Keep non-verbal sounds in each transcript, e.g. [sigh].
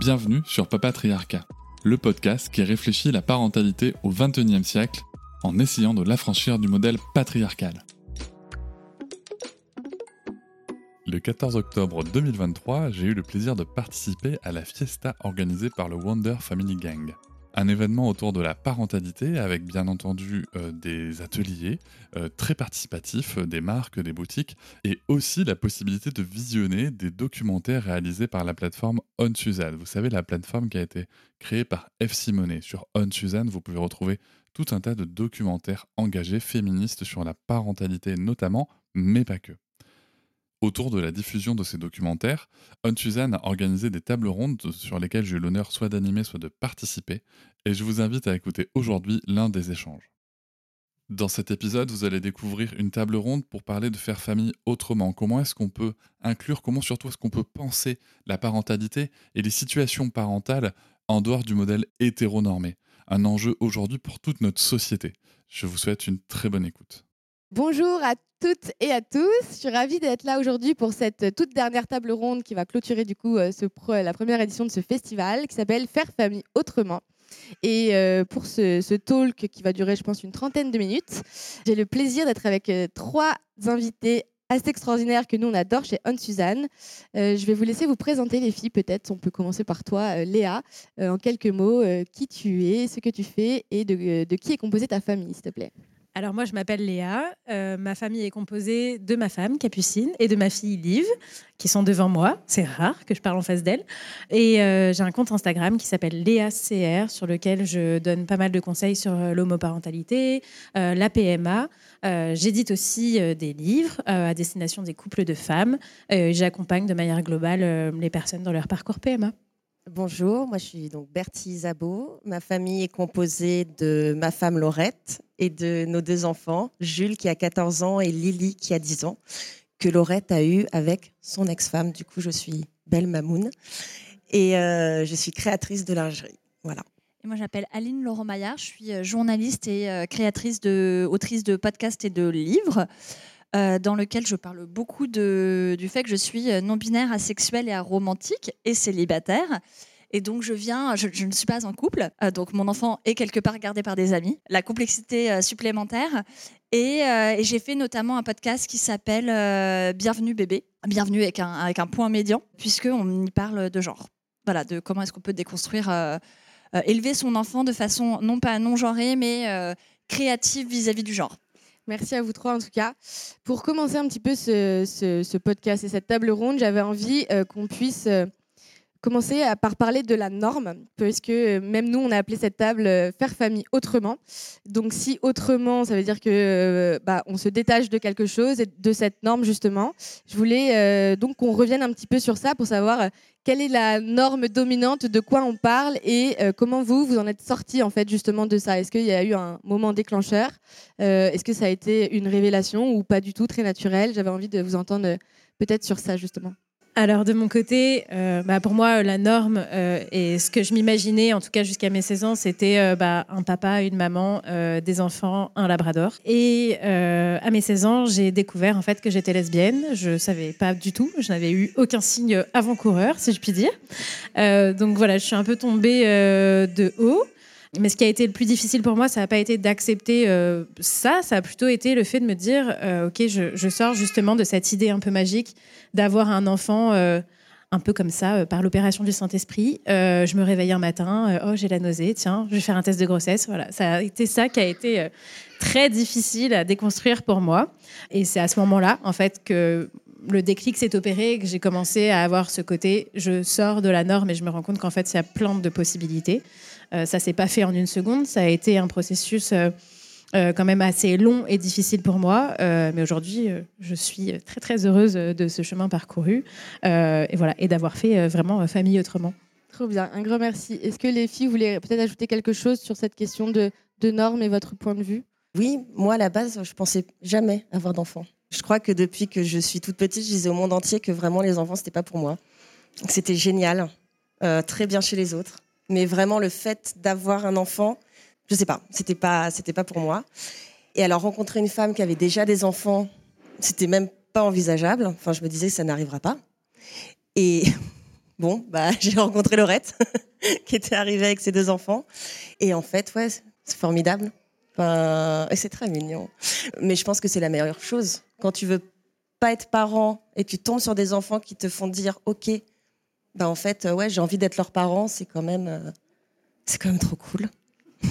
Bienvenue sur Papatriarcat, le podcast qui réfléchit la parentalité au XXIe siècle en essayant de l'affranchir du modèle patriarcal. Le 14 octobre 2023, j'ai eu le plaisir de participer à la fiesta organisée par le Wonder Family Gang. Un événement autour de la parentalité avec bien entendu euh, des ateliers euh, très participatifs, euh, des marques, des boutiques et aussi la possibilité de visionner des documentaires réalisés par la plateforme On. Vous savez, la plateforme qui a été créée par F. Simonet. Sur On vous pouvez retrouver tout un tas de documentaires engagés féministes sur la parentalité notamment, mais pas que. Autour de la diffusion de ces documentaires, On Suzanne a organisé des tables rondes sur lesquelles j'ai eu l'honneur soit d'animer, soit de participer, et je vous invite à écouter aujourd'hui l'un des échanges. Dans cet épisode, vous allez découvrir une table ronde pour parler de faire famille autrement. Comment est-ce qu'on peut inclure, comment surtout est-ce qu'on peut penser la parentalité et les situations parentales en dehors du modèle hétéronormé? Un enjeu aujourd'hui pour toute notre société. Je vous souhaite une très bonne écoute. Bonjour à toutes et à tous. Je suis ravie d'être là aujourd'hui pour cette toute dernière table ronde qui va clôturer du coup euh, la première édition de ce festival qui s'appelle Faire famille autrement. Et euh, pour ce, talk qui va durer, je pense, une trentaine de minutes, j'ai le plaisir d'être avec euh, trois invités assez extraordinaires que nous on adore chez On Suzanne. je vais vous laisser vous présenter les filles. Peut-être on peut commencer par toi, Léa. en quelques mots, qui tu es, ce que tu fais et de qui est composée ta famille, s'il te plaît. Alors moi, je m'appelle Léa. Euh, ma famille est composée de ma femme, Capucine, et de ma fille, Liv, qui sont devant moi. C'est rare que je parle en face d'elle. Et euh, j'ai un compte Instagram qui s'appelle LéaCR, sur lequel je donne pas mal de conseils sur euh, l'homoparentalité, la PMA. J'édite aussi des livres à destination des couples de femmes. J'accompagne de manière globale les personnes dans leur parcours PMA. Bonjour, moi je suis donc Bertie Zabo. Ma famille est composée de ma femme Laurette et de nos deux enfants, Jules qui a 14 ans et Lily qui a 10 ans, que Laurette a eu avec son ex-femme. Du coup, je suis Belle Mamoun et euh, je suis créatrice de lingerie. Voilà. Et moi, j'appelle Aline Laurent Maillard. Je suis euh, journaliste et euh, créatrice de, autrice de podcasts et de livres. Dans lequel je parle beaucoup du fait que je suis non-binaire, asexuelle et aromantique et célibataire. Et donc, je viens, je, ne suis pas en couple. Euh, donc, mon enfant est quelque part gardé par des amis. La complexité euh, supplémentaire. Euh, et, j'ai fait notamment un podcast qui s'appelle Bienvenue bébé. Bienvenue avec un point médian, puisqu'on y parle de genre. Voilà, de comment est-ce qu'on peut déconstruire, élever son enfant de façon non pas non-genrée, mais créative vis-à-vis du genre. Merci à vous trois en tout cas. Pour commencer un petit peu ce, podcast et cette table ronde, j'avais envie qu'on puisse commencer par parler de la norme, puisque euh, même nous, on a appelé cette table euh, faire famille autrement. Donc, si autrement, ça veut dire que euh, bah, on se détache de quelque chose et de cette norme justement. Je voulais donc qu'on revienne un petit peu sur ça pour savoir quelle est la norme dominante, de quoi on parle et comment vous vous en êtes sorti en fait justement de ça. Est-ce qu'il y a eu un moment déclencheur Est-ce que ça a été une révélation ou pas du tout très naturel? J'avais envie de vous entendre peut-être sur ça justement. Alors de mon côté, euh, bah, pour moi, la norme euh, et ce que je m'imaginais, en tout cas jusqu'à mes 16 ans, c'était euh, bah, un papa, une maman, des enfants, un labrador. Et à mes 16 ans, j'ai découvert en fait que j'étais lesbienne. Je savais pas du tout. Je n'avais eu aucun signe avant-coureur, si je puis dire. donc voilà, je suis un peu tombée de haut. Mais ce qui a été le plus difficile pour moi, ça n'a pas été d'accepter ça, ça a plutôt été le fait de me dire, ok, je, sors justement de cette idée un peu magique d'avoir un enfant euh, un peu comme ça, euh, par l'opération du Saint-Esprit. Euh, je me réveille un matin, oh j'ai la nausée, tiens, je vais faire un test de grossesse. Voilà, ça a été ça qui a été très difficile à déconstruire pour moi. Et c'est à ce moment-là, en fait, que le déclic s'est opéré que j'ai commencé à avoir ce côté, je sors de la norme et je me rends compte qu'en fait, il y a plein de possibilités. Ça s'est pas fait en une seconde, ça a été un processus euh, quand même assez long et difficile pour moi. Euh, mais aujourd'hui, euh, je suis très très heureuse de ce chemin parcouru euh, et voilà et d'avoir fait euh, vraiment euh, famille autrement. Trop bien, un grand merci. Est-ce que les filles voulaient peut-être ajouter quelque chose sur cette question de, de normes et votre point de vue? Oui, moi à la base, je pensais jamais avoir d'enfants. Je crois que depuis que je suis toute petite, je disais au monde entier que vraiment les enfants, c'était pas pour moi. C'était génial, euh, très bien chez les autres. Mais vraiment, le fait d'avoir un enfant, je sais pas, c'était pas, c'était pas pour moi. Et alors, rencontrer une femme qui avait déjà des enfants, c'était même pas envisageable. Enfin, je me disais, ça n'arrivera pas. Et [laughs] bon, bah, [laughs] j'ai rencontré Laurette, [laughs] qui était arrivée avec ses deux enfants. Et en fait, ouais, c'est formidable. Enfin, et c'est très mignon. Mais je pense que c'est la meilleure chose. Quand tu veux pas être parent et tu tombes sur des enfants qui te font dire, OK, bah en fait, euh, ouais, j'ai envie d'être leur parent, c'est quand même, euh, c'est quand même trop cool. [laughs]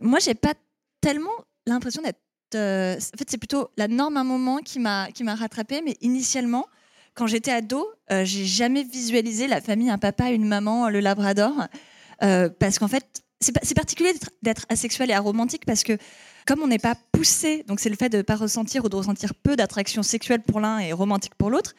Moi, j'ai pas tellement l'impression d'être. euh, en fait, c'est plutôt la norme à un moment qui m'a qui m'a rattrapée. Mais initialement, quand j'étais ado, euh, j'ai jamais visualisé la famille, un papa, une maman, le Labrador, parce qu'en fait, c'est particulier d'être asexuel et aromantique parce que comme on n'est pas poussé, donc c'est le fait de ne pas ressentir ou de ressentir peu d'attraction sexuelle pour l'un et romantique pour l'autre.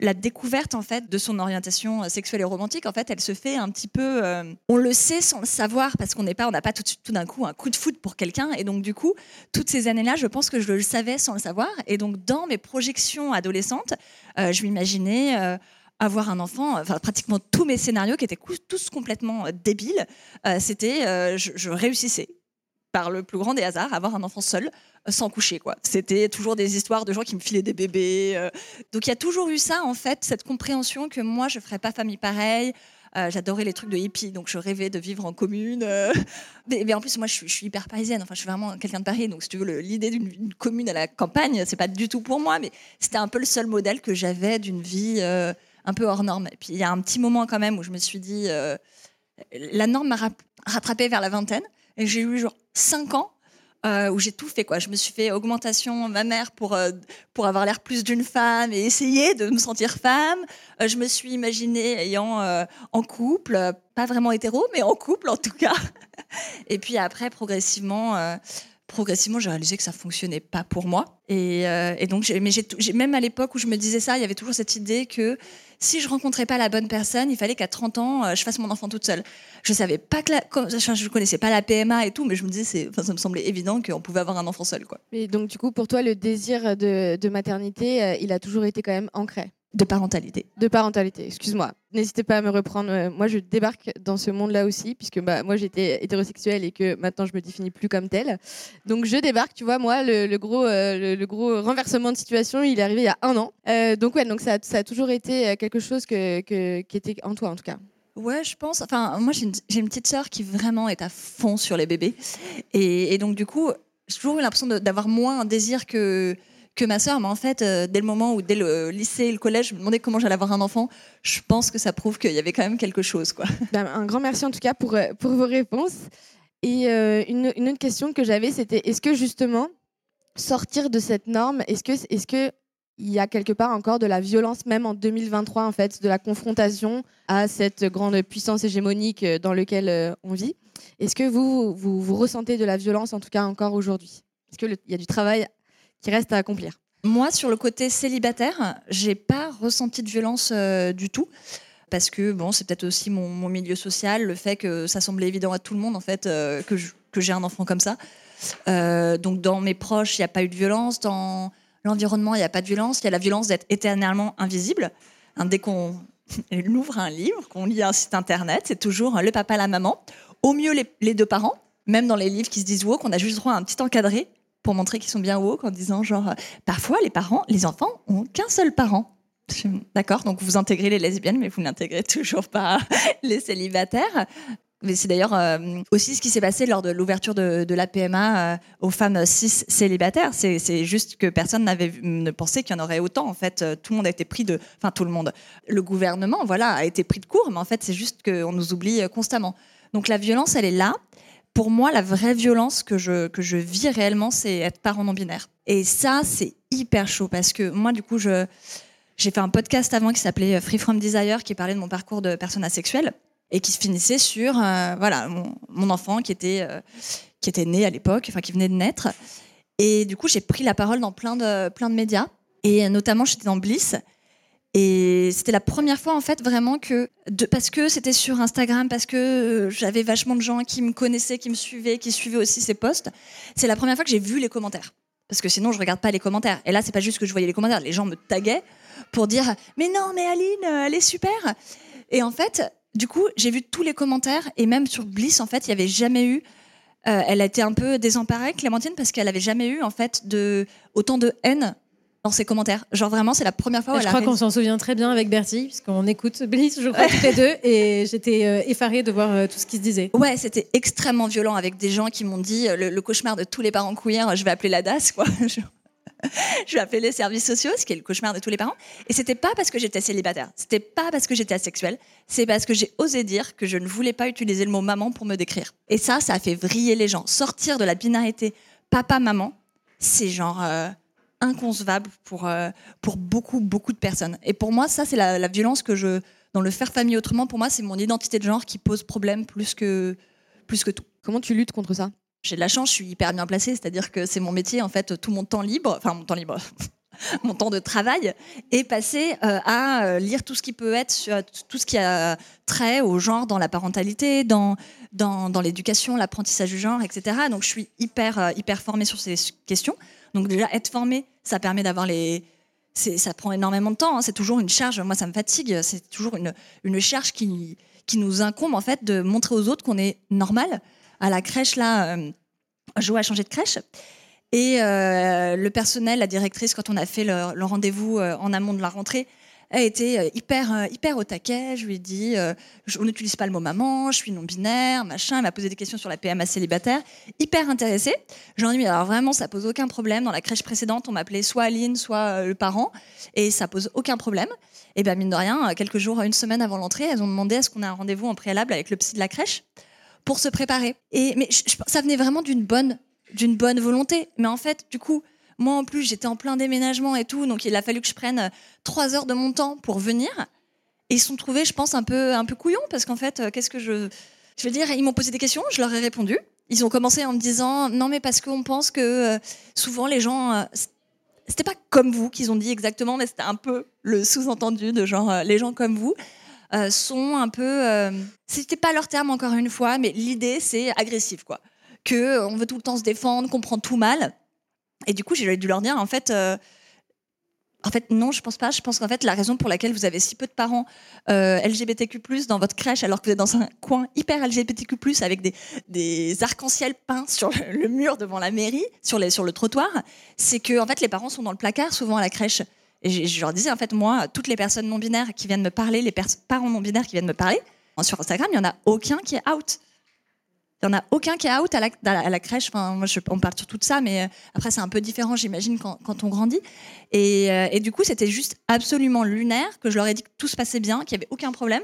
La découverte en fait de son orientation euh, sexuelle et romantique, en fait, elle se fait un petit peu. euh, on le sait sans le savoir parce qu'on n'est pas, on n'a pas tout, d'un coup un coup de foot pour quelqu'un. Et donc du coup, toutes ces années-là, je pense que je le savais sans le savoir. Et donc dans mes projections adolescentes, euh, je m'imaginais. avoir un enfant, enfin pratiquement tous mes scénarios qui étaient tous complètement débiles, c'était je, réussissais par le plus grand des hasards avoir un enfant seul sans coucher quoi. C'était toujours des histoires de gens qui me filaient des bébés. euh. Donc il y a toujours eu ça en fait, cette compréhension que moi je ferais pas famille pareille. Euh, J'adorais les trucs de hippie, donc je rêvais de vivre en commune. euh. Mais, en plus, moi, je suis, hyper parisienne. Enfin, je suis vraiment quelqu'un de Paris. Donc, si tu veux, l'idée d'une une commune à la campagne, c'est pas du tout pour moi. Mais c'était un peu le seul modèle que j'avais d'une vie un peu hors norme. Et puis, il y a un petit moment quand même où je me suis dit, la norme m'a rap- rattrapée vers la vingtaine. Et j'ai eu genre 5 ans euh, où j'ai tout fait. Quoi. Je me suis fait augmentation mammaire pour, euh, pour avoir l'air plus d'une femme et essayer de me sentir femme. Euh, je me suis imaginée ayant en couple, pas vraiment hétéro, mais en couple en tout cas. [laughs] Et puis après, progressivement, progressivement, j'ai réalisé que ça fonctionnait pas pour moi. Et, euh, donc, mais même à l'époque où je me disais ça, il y avait toujours cette idée que si je rencontrais pas la bonne personne, il fallait qu'à 30 ans, euh, je fasse mon enfant toute seule. Je savais pas que je connaissais pas la PMA et tout, mais je me disais, enfin, ça me semblait évident qu'on pouvait avoir un enfant seul. Et donc, du coup, pour toi, le désir de, de maternité, euh, il a toujours été quand même ancré? De parentalité. De parentalité, excuse-moi. N'hésitez pas à me reprendre. euh, Moi, je débarque dans ce monde-là aussi, puisque bah, moi, j'étais hétérosexuelle et que maintenant, je me définis plus comme telle. Donc, je débarque, tu vois, moi, le, le gros, euh, le, le gros renversement de situation, il est arrivé il y a un an. Euh, donc, ouais, donc ça, a- ça a toujours été quelque chose que, que- qui était en toi, en tout cas. Ouais, je pense. Enfin, moi, j'ai une, petite sœur qui vraiment est à fond sur les bébés. Et, et donc, du coup, j'ai toujours eu l'impression d'avoir moins un désir que, que ma sœur. Mais en fait, euh, dès le moment où, dès le lycée et le collège, je me demandais comment j'allais avoir un enfant, je pense que ça prouve qu'il y avait quand même quelque chose, quoi. [laughs] Ben, un grand merci en tout cas pour, euh, pour vos réponses. Et euh, une, une autre question que j'avais, c'était est-ce que justement, sortir de cette norme, est-ce que est-ce que y a quelque part encore de la violence, même en 2023, en fait, de la confrontation à cette grande puissance hégémonique dans laquelle on vit? Est-ce que vous, vous, vous ressentez de la violence, en tout cas encore aujourd'hui? Est-ce qu'il y a du travail qui reste à accomplir Moi, sur le côté célibataire, j'ai pas ressenti de violence euh, du tout. Parce que bon, c'est peut-être aussi mon, milieu social, le fait que ça semblait évident à tout le monde en fait euh, que que j'ai un enfant comme ça. Euh, donc dans mes proches, il n'y a pas eu de violence. Dans l'environnement, il n'y a pas de violence. Il y a la violence d'être éternellement invisible. Hein, dès qu'on [laughs] ouvre un livre, qu'on lit un site internet, c'est toujours le papa, la maman. Au mieux les, les deux parents. Même dans les livres qui se disent woke, on a juste droit à un petit encadré pour montrer qu'ils sont bien woke en disant genre euh, parfois les parents, les enfants ont qu'un seul parent. D'accord, donc vous intégrez les lesbiennes, mais vous n'intégrez [laughs] toujours pas les célibataires. Mais c'est d'ailleurs euh, aussi ce qui s'est passé lors de l'ouverture de, la PMA euh, aux femmes cis célibataires. C'est c'est juste que personne n'avait ne pensait qu'il y en aurait autant. En fait, tout le monde a été pris de, enfin tout le monde, le gouvernement, voilà, a été pris de court. Mais en fait, c'est juste qu'on nous oublie constamment. Donc la violence, elle est là. Pour moi, la vraie violence que je, que je vis réellement, c'est être parent non binaire. Et ça, c'est hyper chaud parce que moi, du coup, j'ai fait un podcast avant qui s'appelait Free From Desire, qui parlait de mon parcours de personne asexuelle et qui se finissait sur euh, voilà mon, mon enfant qui était euh, qui était né à l'époque, enfin qui venait de naître. Et du coup, j'ai pris la parole dans plein de, plein de médias. Et notamment, j'étais dans Bliss. Et c'était la première fois, en fait, vraiment que, de, parce que c'était sur Instagram, parce que euh, j'avais vachement de gens qui me connaissaient, qui me suivaient, qui suivaient aussi ces posts, c'est la première fois que j'ai vu les commentaires. Parce que sinon, je regarde pas les commentaires. Et là, c'est pas juste que je voyais les commentaires, les gens me taguaient pour dire Mais non, mais Aline, euh, elle est super. Et en fait, du coup, j'ai vu tous les commentaires, et même sur Bliss, en fait, il n'y avait jamais eu. euh, elle a été un peu désemparée, Clémentine, parce qu'elle avait jamais eu, en fait, de, autant de haine dans ses commentaires. Genre vraiment, c'est la première fois où je elle crois qu'on s'en souvient très bien avec Bertie, puisqu'on écoute Bliss, je crois, toutes les deux, et j'étais euh, effarée de voir euh, tout ce qui se disait. Ouais, c'était extrêmement violent avec des gens qui m'ont dit euh, le, le cauchemar de tous les parents queer, je vais appeler la DAS, quoi. [laughs] Je, je vais appeler les services sociaux, ce qui est le cauchemar de tous les parents. Et c'était pas parce que j'étais célibataire, c'était pas parce que j'étais asexuelle, c'est parce que j'ai osé dire que je ne voulais pas utiliser le mot maman pour me décrire. Et ça, ça a fait vriller les gens. Sortir de la binarité papa-maman, c'est genre euh, inconcevable pour, euh, pour beaucoup, beaucoup de personnes. Et pour moi, ça, c'est la, la violence que je. Dans le faire famille autrement, pour moi, c'est mon identité de genre qui pose problème plus que, plus que tout. Comment tu luttes contre ça? J'ai de la chance, je suis hyper bien placée, c'est-à-dire que c'est mon métier, en fait, tout mon temps libre, enfin mon temps libre, [laughs] mon temps de travail est passé euh, à euh, lire tout ce qui peut être, tout ce qui a trait au genre dans la parentalité, dans, dans, dans l'éducation, l'apprentissage du genre, etc. Donc je suis hyper, hyper formée sur ces questions. Donc déjà, être formée, ça permet d'avoir les... Ça prend énormément de temps, hein. c'est toujours une charge, moi ça me fatigue, c'est toujours une, une charge qui, qui nous incombe en fait de montrer aux autres qu'on est normal. À la crèche, là, euh, Joe a changé de crèche. Et euh, le personnel, la directrice, quand on a fait le, le rendez-vous euh, en amont de la rentrée, a été euh, hyper, euh, hyper au taquet. Je lui ai dit, euh, on n'utilise pas le mot maman, je suis non-binaire, machin. Elle m'a posé des questions sur la PMA célibataire. Hyper intéressée. J'en ai mais alors vraiment, ça pose aucun problème. Dans la crèche précédente, on m'appelait soit Aline, soit le parent. Et ça pose aucun problème. Et bien, mine de rien, quelques jours, une semaine avant l'entrée, elles ont demandé est-ce qu'on a un rendez-vous en préalable avec le psy de la crèche pour se préparer. Et, mais ça venait vraiment d'une bonne, d'une bonne volonté. Mais en fait, du coup, moi en plus, j'étais en plein déménagement et tout, donc il a fallu que je prenne euh, trois heures de mon temps pour venir. Et ils se sont trouvés, je pense, un peu, un peu couillons, parce qu'en fait, euh, qu'est-ce que je. Je veux dire, ils m'ont posé des questions, je leur ai répondu. Ils ont commencé en me disant non, mais parce qu'on pense que euh, souvent les gens. c'était pas comme vous qu'ils ont dit exactement, mais c'était un peu le sous-entendu de genre les gens comme vous sont un peu. c'était pas leur terme encore une fois, mais l'idée c'est agressif quoi. Que on veut tout le temps se défendre, qu'on prend tout mal. Et du coup, j'ai dû leur dire en fait. euh, en fait, non, je pense pas. Je pense qu'en fait, la raison pour laquelle vous avez si peu de parents euh, LGBTQ+ dans votre crèche, alors que vous êtes dans un coin hyper LGBTQ+ avec des, des arcs-en-ciel peints sur le, mur devant la mairie, sur, sur le trottoir, c'est que en fait, les parents sont dans le placard souvent à la crèche. Et je, je leur disais, en fait, moi, toutes les personnes non binaires qui viennent me parler, les parents non binaires qui viennent me parler, sur Instagram, il y en a aucun qui est out. Il n'y en a aucun qui est out à la, crèche. Enfin, je- on parle sur tout ça, mais euh, après, c'est un peu différent, j'imagine, quand, on grandit. Et, euh, et du coup, c'était juste absolument lunaire que je leur ai dit que tout se passait bien, qu'il n'y avait aucun problème,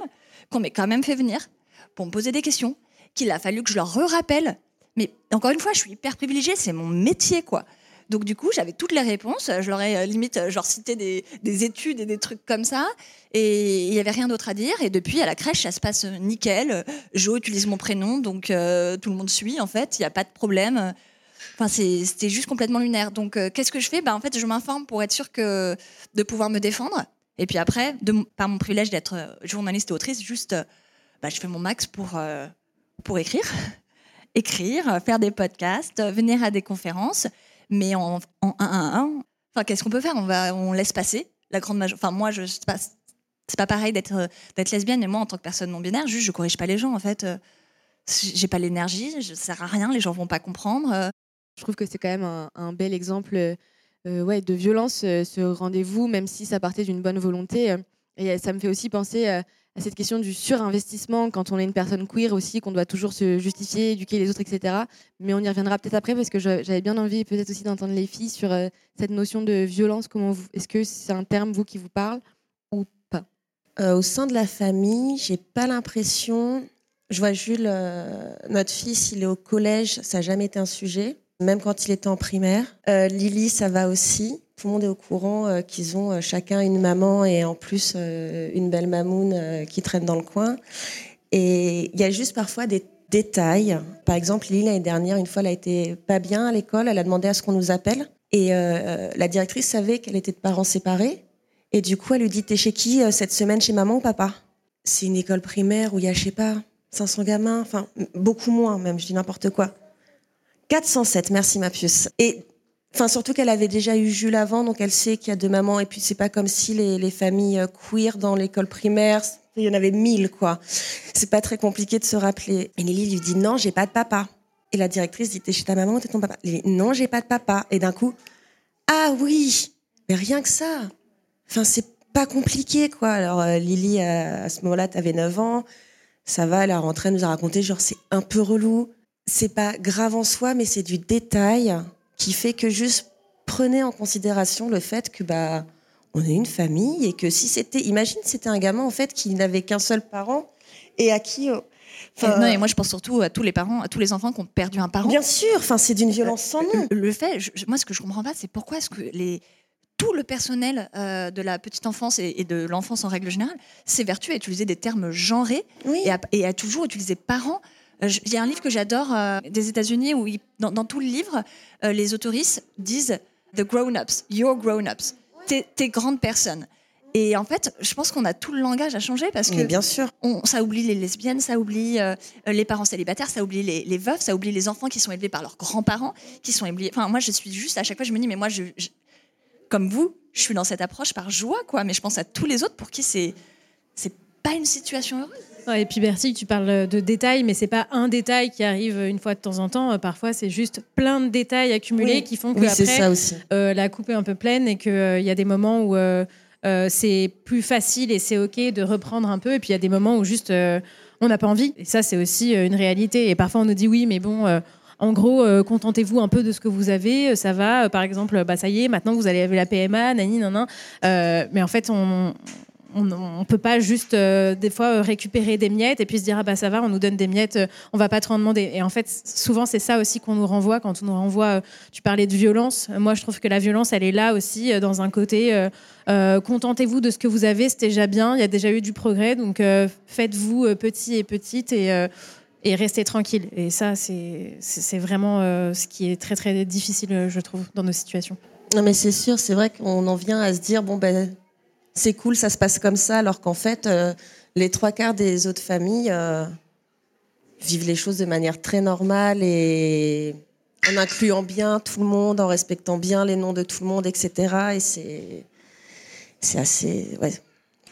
qu'on m'ait quand même fait venir pour me poser des questions, qu'il a fallu que je leur rappelle. Mais encore une fois, je suis hyper privilégiée, c'est mon métier, quoi. Donc du coup, j'avais toutes les réponses. Je leur ai euh, limite euh, genre cité des, des études et des trucs comme ça. Et il y avait rien d'autre à dire. Et depuis, à la crèche, ça se passe euh, nickel. Jo utilise mon prénom, donc tout le monde suit. En fait, il n'y a pas de problème. Enfin, c'était juste complètement lunaire. Donc, qu'est-ce que je fais? Bah, En fait, je m'informe pour être sûre de pouvoir me défendre. Et puis après, par mon privilège d'être journaliste et autrice, juste, bah, je fais mon max pour, pour écrire. [laughs] écrire, faire des podcasts, venir à des conférences, mais en, en 1 à 1. Enfin, qu'est-ce qu'on peut faire? On, va, on laisse passer la grande majorité. Enfin, moi, je c'est pas, c'est pas pareil d'être euh, d'être lesbienne, mais moi, en tant que personne non binaire, juste, je corrige pas les gens, en fait. Euh, J'ai pas l'énergie, je sers à rien, les gens vont pas comprendre. euh. Je trouve que c'est quand même un, bel exemple ouais, de violence, ce rendez-vous, même si ça partait d'une bonne volonté. et ça me fait aussi penser à cette question du surinvestissement quand on est une personne queer aussi, qu'on doit toujours se justifier, éduquer les autres, etc. Mais on y reviendra peut-être après parce que j'avais bien envie peut-être aussi d'entendre les filles sur euh, cette notion de violence. Comment est-ce que c'est un terme vous qui vous parle ou pas? Euh, au sein de la famille, j'ai pas l'impression. Je vois Jules, euh, notre fils, il est au collège, ça n'a jamais été un sujet, même quand il était en primaire. Euh, Lily, ça va aussi. Tout le monde est au courant euh, qu'ils ont euh, chacun une maman et en plus une belle mamoune qui traîne dans le coin. Et il y a juste parfois des détails. Par exemple, Lily, l'année dernière, une fois, elle a été pas bien à l'école, elle a demandé à ce qu'on nous appelle. Et la directrice savait qu'elle était de parents séparés. Et du coup, elle lui dit T'es chez qui cette semaine Chez maman ou papa? C'est une école primaire où il y a, je sais pas, 500 gamins, enfin, beaucoup moins même, je dis n'importe quoi. 407, merci ma puce. Et Enfin, surtout qu'elle avait déjà eu Jules avant, donc elle sait qu'il y a deux mamans. Et puis, c'est pas comme si les, les, familles queer dans l'école primaire, il y en avait mille, quoi. C'est pas très compliqué de se rappeler. Et Lily lui dit non, j'ai pas de papa. Et la directrice dit t'es chez ta maman ou t'es ton papa? Lily, non, j'ai pas de papa. Et d'un coup, ah oui, mais rien que ça. Enfin, c'est pas compliqué, quoi. Alors, euh, Lily, à, à ce moment-là, t'avais 9 ans. Ça va, elle a rentré, elle nous a raconté, genre, c'est un peu relou. C'est pas grave en soi, mais c'est du détail qui fait que juste prenez en considération le fait que bah on est une famille et que si c'était imagine c'était un gamin en fait qui n'avait qu'un seul parent et à qui euh, non, et moi je pense surtout à tous les parents, à tous les enfants qui ont perdu un parent. Bien sûr, enfin c'est d'une violence sans nom. Le, le fait, je, moi ce que je comprends pas, c'est pourquoi est-ce que les tout le personnel euh, de la petite enfance et, et de l'enfance en règle générale s'évertue à utiliser des termes genrés Oui. et, à, et à toujours utiliser parents. Euh, Il y a un livre que j'adore euh, des États-Unis où il- dans, dans tout le livre, euh, les autoristes disent the grown-ups, your grown-ups, tes, tes grandes personnes. Et en fait, je pense qu'on a tout le langage à changer parce que Mais bien sûr. on, ça oublie les lesbiennes, ça oublie euh, les parents célibataires, ça oublie les, les veufs, ça oublie les enfants qui sont élevés par leurs grands-parents, qui sont élevés. Enfin, moi, je suis juste à chaque fois, je me dis, mais moi, je, je- comme vous, je suis dans cette approche par joie, quoi. Mais je pense à tous les autres pour qui c'est c'est pas une situation heureuse. Ouais, et puis Bertie, tu parles de détails, mais c'est pas un détail qui arrive une fois de temps en temps. Euh, Parfois, c'est juste plein de détails accumulés Oui. qui font que Oui, après, ça aussi. euh, la coupe est un peu pleine et qu'il y a des moments où euh, euh, c'est plus facile et c'est OK de reprendre un peu. Et puis il y a des moments où juste euh, on n'a pas envie. Et ça, c'est aussi euh, une réalité. Et parfois, on nous dit oui, mais bon. euh, en gros, euh, contentez-vous un peu de ce que vous avez, euh, ça va. Euh, par exemple, bah ça y est, maintenant vous allez avec la PMA, nani, nanan. Euh, mais en fait, on on ne peut pas juste euh, des fois euh, récupérer des miettes et puis se dire ah bah ça va, on nous donne des miettes, euh, on va pas trop en demander. Et en fait, souvent c'est ça aussi qu'on nous renvoie quand on nous renvoie. tu parlais de violence. Moi, je trouve que la violence, elle est là aussi dans un côté. contentez-vous de ce que vous avez, c'est déjà bien. Il y a déjà eu du progrès, donc faites-vous petit et petite et restez tranquille. Et ça, c'est vraiment ce qui est très très difficile, je trouve, dans nos situations. Non, mais c'est sûr, c'est vrai qu'on en vient à se dire bon ben c'est cool, ça se passe comme ça, alors qu'en fait euh, les trois quarts des autres familles euh, vivent les choses de manière très normale et en incluant bien tout le monde, en respectant bien les noms de tout le monde, etc. Et c'est c'est assez ouais, ça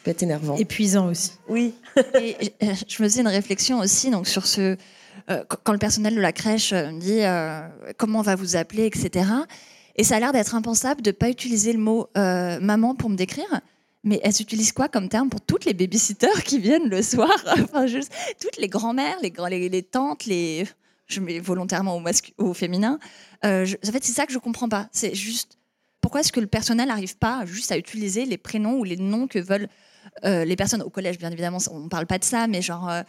peut être énervant. Épuisant aussi. oui. [laughs] Et je me faisais une réflexion aussi donc sur ce euh, quand le personnel de la crèche me dit euh, comment on va vous appeler, etc. Et ça a l'air d'être impensable de pas utiliser le mot euh, maman pour me décrire. Mais elles utilisent quoi comme terme pour toutes les babysitters qui viennent le soir [laughs] Toutes les grand-mères, les, les, tantes, les... Je mets volontairement au, mascu- au féminin. Euh, je- En fait, c'est ça que je comprends pas. C'est juste pourquoi est-ce que le personnel n'arrive pas juste à utiliser les prénoms ou les noms que veulent euh, les personnes au collège, bien évidemment, on ne parle pas de ça, mais genre euh,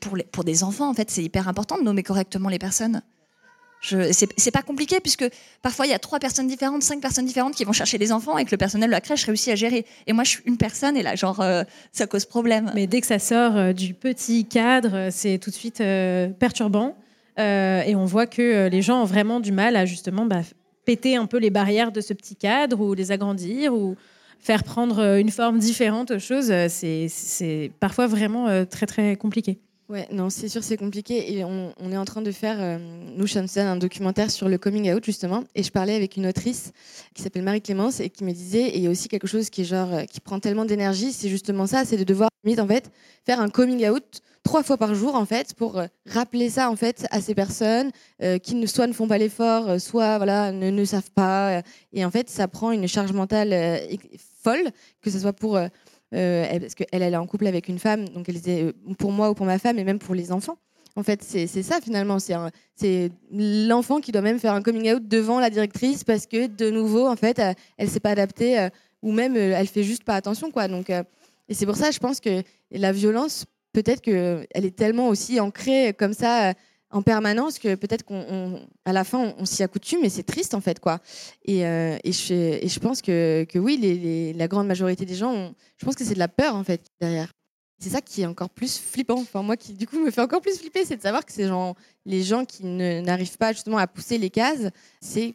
pour, les, pour des enfants, en fait, c'est hyper important de nommer correctement les personnes. C'est pas compliqué puisque parfois il y a trois personnes différentes, cinq personnes différentes qui vont chercher les enfants et que le personnel de la crèche réussit à gérer. Et moi, je suis une personne et là, genre, euh, ça cause problème. Mais dès que ça sort euh, du petit cadre, euh, c'est tout de suite perturbant. Et on voit que les gens ont vraiment du mal à justement bah, péter un peu les barrières de ce petit cadre ou les agrandir ou faire prendre une forme différente aux choses. C'est parfois vraiment très très compliqué. Ouais, non, c'est sûr, c'est compliqué. Et on, est en train de faire, euh, nous, Shamsen, un documentaire sur le coming out, justement. Et je parlais avec une autrice qui s'appelle Marie-Clémence et qui me disait, et il y a aussi quelque chose qui est genre, euh, qui prend tellement d'énergie, c'est justement ça, c'est de devoir, en fait, faire un coming out trois fois par jour, en fait, pour euh, rappeler ça, en fait, à ces personnes qui ne, soit ne font pas l'effort, soit, voilà, ne, savent pas. et en fait, ça prend une charge mentale folle, que ce soit pour. Euh, elle- parce qu'elle elle est en couple avec une femme, donc elle était euh, pour moi ou pour ma femme et même pour les enfants. En fait, c'est ça finalement. C'est l'enfant qui doit même faire un coming out devant la directrice parce que de nouveau, en fait, euh, elle s'est pas adaptée ou même elle fait juste pas attention, quoi. Donc, et c'est pour ça, je pense que la violence, peut-être que elle est tellement aussi ancrée comme ça. En permanence que peut-être qu'on on- à la fin on, s'y accoutume mais c'est triste en fait quoi et, euh, et, je, et je pense que, que oui la grande majorité des gens ont- je pense que c'est de la peur en fait derrière C'est ça qui est encore plus flippant. Enfin, moi, qui du coup me fait encore plus flipper, c'est de savoir que ces gens, les gens qui n'arrivent pas justement à pousser les cases, c'est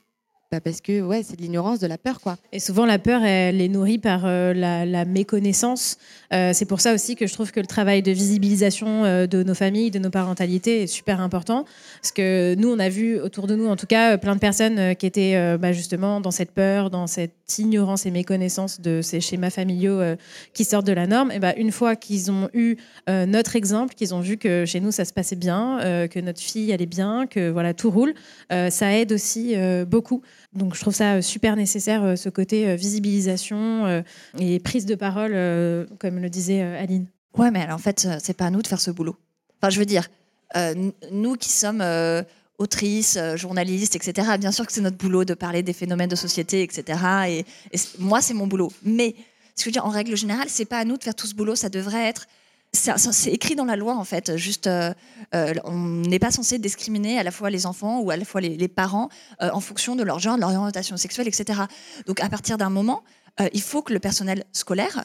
bah, parce que ouais, c'est de l'ignorance, de la peur, quoi. Et souvent, la peur, elle est nourrie par euh, la, méconnaissance. Euh, c'est pour ça aussi que je trouve que le travail de visibilisation euh, de nos familles, de nos parentalités est super important. Parce que nous, on a vu autour de nous, en tout cas, plein de personnes qui étaient bah, justement dans cette peur, dans cette ignorance et méconnaissance de ces schémas familiaux qui sortent de la norme. Et bah, une fois qu'ils ont eu notre exemple, qu'ils ont vu que chez nous, ça se passait bien, que notre fille allait bien, que voilà, tout roule, ça aide aussi beaucoup. Donc je trouve ça euh, super nécessaire, euh, ce côté euh, visibilisation et prise de parole, comme le disait Aline. Ouais, mais alors, en fait, c'est pas à nous de faire ce boulot. Enfin, je veux dire, nous qui sommes autrices, journalistes, etc., bien sûr que c'est notre boulot de parler des phénomènes de société, etc. Et, et moi, c'est mon boulot. Mais, ce que je veux dire, en règle générale, c'est pas à nous de faire tout ce boulot. Ça devrait être. C'est écrit dans la loi, en fait. Juste, euh, euh, on n'est pas censé discriminer à la fois les enfants ou à la fois les, parents euh, en fonction de leur genre, de leur orientation sexuelle, etc. Donc, à partir d'un moment, il faut que le personnel scolaire,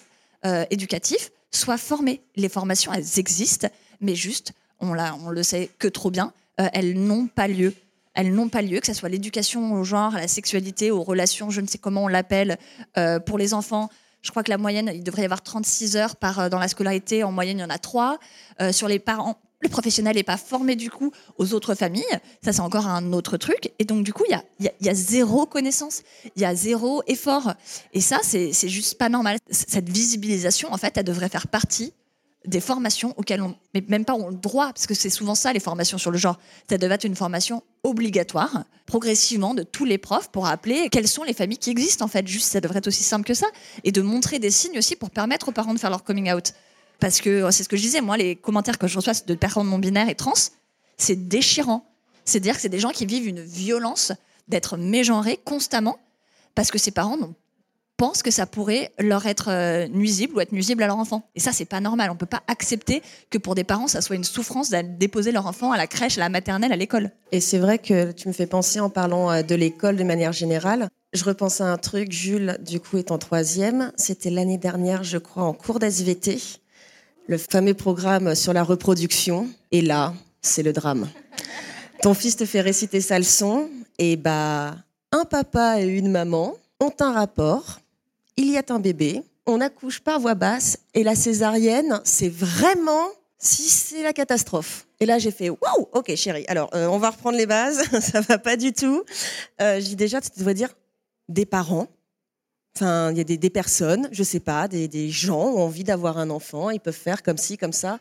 éducatif, soit formé. Les formations, elles existent, mais juste, on, le sait que trop bien, elles n'ont pas lieu. Elles n'ont pas lieu, que ce soit l'éducation au genre, à la sexualité, aux relations, je ne sais comment on l'appelle, pour les enfants. Je crois que la moyenne, il devrait y avoir 36 heures par, euh, dans la scolarité. En moyenne, il y en a 3. sur les parents, le professionnel n'est pas formé du coup aux autres familles. Ça, c'est encore un autre truc. Et donc, du coup, il y a, y a- zéro connaissance, il y a zéro effort. Et ça, c'est juste pas normal. Cette visibilisation, en fait, elle devrait faire partie des formations auxquelles on, mais même pas on le droit, parce que c'est souvent ça les formations sur le genre. Ça devait être une formation obligatoire, progressivement, de tous les profs pour rappeler quelles sont les familles qui existent en fait. Juste, ça devrait être aussi simple que ça, et de montrer des signes aussi pour permettre aux parents de faire leur coming out. Parce que c'est ce que je disais, moi, les commentaires que je reçois de personnes non binaires et trans, c'est déchirant. C'est-à-dire que c'est des gens qui vivent une violence d'être mégenrés constamment parce que ces parents n'ont pensent que ça pourrait leur être euh, nuisible ou être nuisible à leur enfant. Et ça, c'est pas normal. On peut pas accepter que pour des parents, ça soit une souffrance d'aller déposer leur enfant à la crèche, à la maternelle, à l'école. Et c'est vrai que tu me fais penser en parlant euh, de l'école de manière générale. Je repense à un truc, Jules, du coup, est en troisième. C'était l'année dernière, je crois, en cours d'SVT, le fameux programme sur la reproduction. Et là, c'est le drame. Ton fils te fait réciter sa leçon, et bah, un papa et une maman ont un rapport. Il y a un bébé, on accouche par voie basse, et la césarienne, c'est vraiment si c'est la catastrophe. Et là, j'ai fait waouh, ok, chérie. Alors, euh, on va reprendre les bases. [laughs] ça va pas du tout. Euh, j'ai déjà, tu devrais dire des parents. Enfin, il y a des, personnes, je sais pas, des, gens ont envie d'avoir un enfant, ils peuvent faire comme ci, comme ça.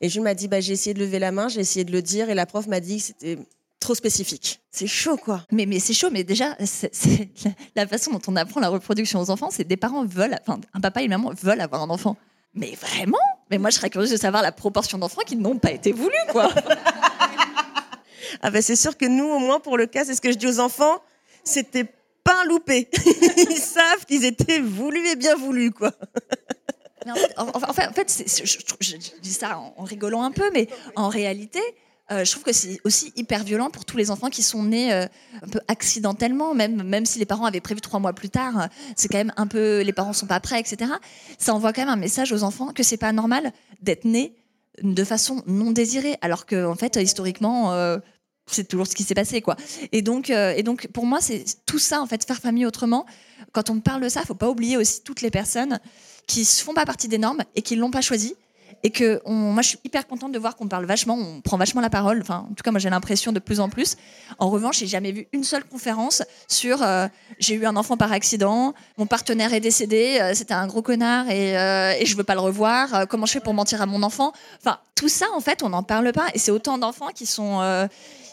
Et Jules m'a dit, bah, j'ai essayé de lever la main, j'ai essayé de le dire, et la prof m'a dit c'était trop spécifique. C'est chaud, quoi. Mais, mais c'est chaud, mais déjà, c'est [laughs] la, façon dont on apprend la reproduction aux enfants, c'est des parents veulent, enfin, un papa et une maman veulent avoir un enfant. Mais vraiment? Mais moi, je serais curieuse de savoir la proportion d'enfants qui n'ont pas été voulus, quoi. [laughs] Ah ben c'est sûr que nous, au moins pour le cas, c'est ce que je dis aux enfants, c'était pas un loupé. [laughs] Ils savent qu'ils étaient voulus et bien voulus, quoi. Mais en fait, en, en fait, en fait, c'est- c'est- je, je- je dis ça en, en rigolant un peu, mais en réalité, je trouve que c'est aussi hyper violent pour tous les enfants qui sont nés euh, un peu accidentellement, même, même si les parents avaient prévu trois mois plus tard, euh, c'est quand même un peu, les parents sont pas prêts, etc. Ça envoie quand même un message aux enfants que c'est pas normal d'être né de façon non désirée, alors que en fait, historiquement, euh, c'est toujours ce qui s'est passé, quoi. Et donc, euh, et donc, pour moi, c'est tout ça, en fait, faire famille autrement. Quand on parle de ça, faut pas oublier aussi toutes les personnes qui ne font pas partie des normes et qui l'ont pas choisi. Et que on, moi, je suis hyper contente de voir qu'on parle vachement, on prend vachement la parole. Enfin, en tout cas, moi, j'ai l'impression de plus en plus. En revanche, j'ai jamais vu une seule conférence sur euh, j'ai eu un enfant par accident, mon partenaire est décédé, euh, c'était un gros connard et, euh, et je veux pas le revoir. euh, comment je fais pour mentir à mon enfant? Enfin, tout ça, en fait, on n'en parle pas. Et c'est autant d'enfants qui sont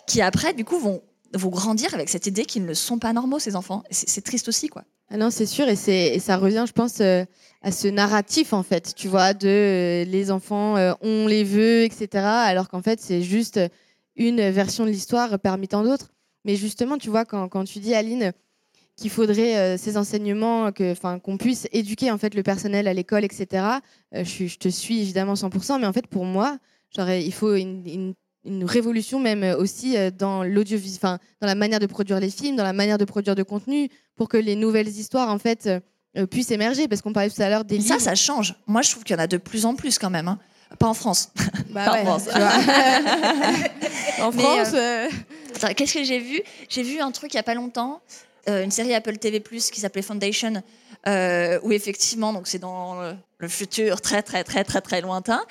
qui après, du coup, vont vont grandir avec cette idée qu'ils ne sont pas normaux ces enfants. C'est triste aussi, quoi. Ah non, c'est sûr, et, ça revient, je pense, euh, à ce narratif, en fait, tu vois, de euh, les enfants, euh, on les veut, etc. Alors qu'en fait, c'est juste une version de l'histoire parmi tant d'autres. Mais justement, tu vois, quand, quand tu dis, Aline, qu'il faudrait euh, ces enseignements, qu'on puisse éduquer en fait le personnel à l'école, etc. je, te suis évidemment 100%, mais en fait, pour moi, il faut une- une révolution même aussi euh, dans l'audiovisuel, enfin, dans la manière de produire les films, dans la manière de produire de contenu, pour que les nouvelles histoires en fait euh, euh, puissent émerger. Parce qu'on parlait tout à l'heure des Et ça, livres. ça change. Moi, je trouve qu'il y en a de plus en plus quand même. hein. Pas en France. Bah Pas en ouais, [laughs] France. en France, [laughs] euh, [laughs] Qu'est-ce que j'ai vu? J'ai vu un truc il y a pas longtemps, euh, une série Apple TV+ qui s'appelait Foundation, euh, où effectivement, donc c'est dans le, le futur très très très très très lointain.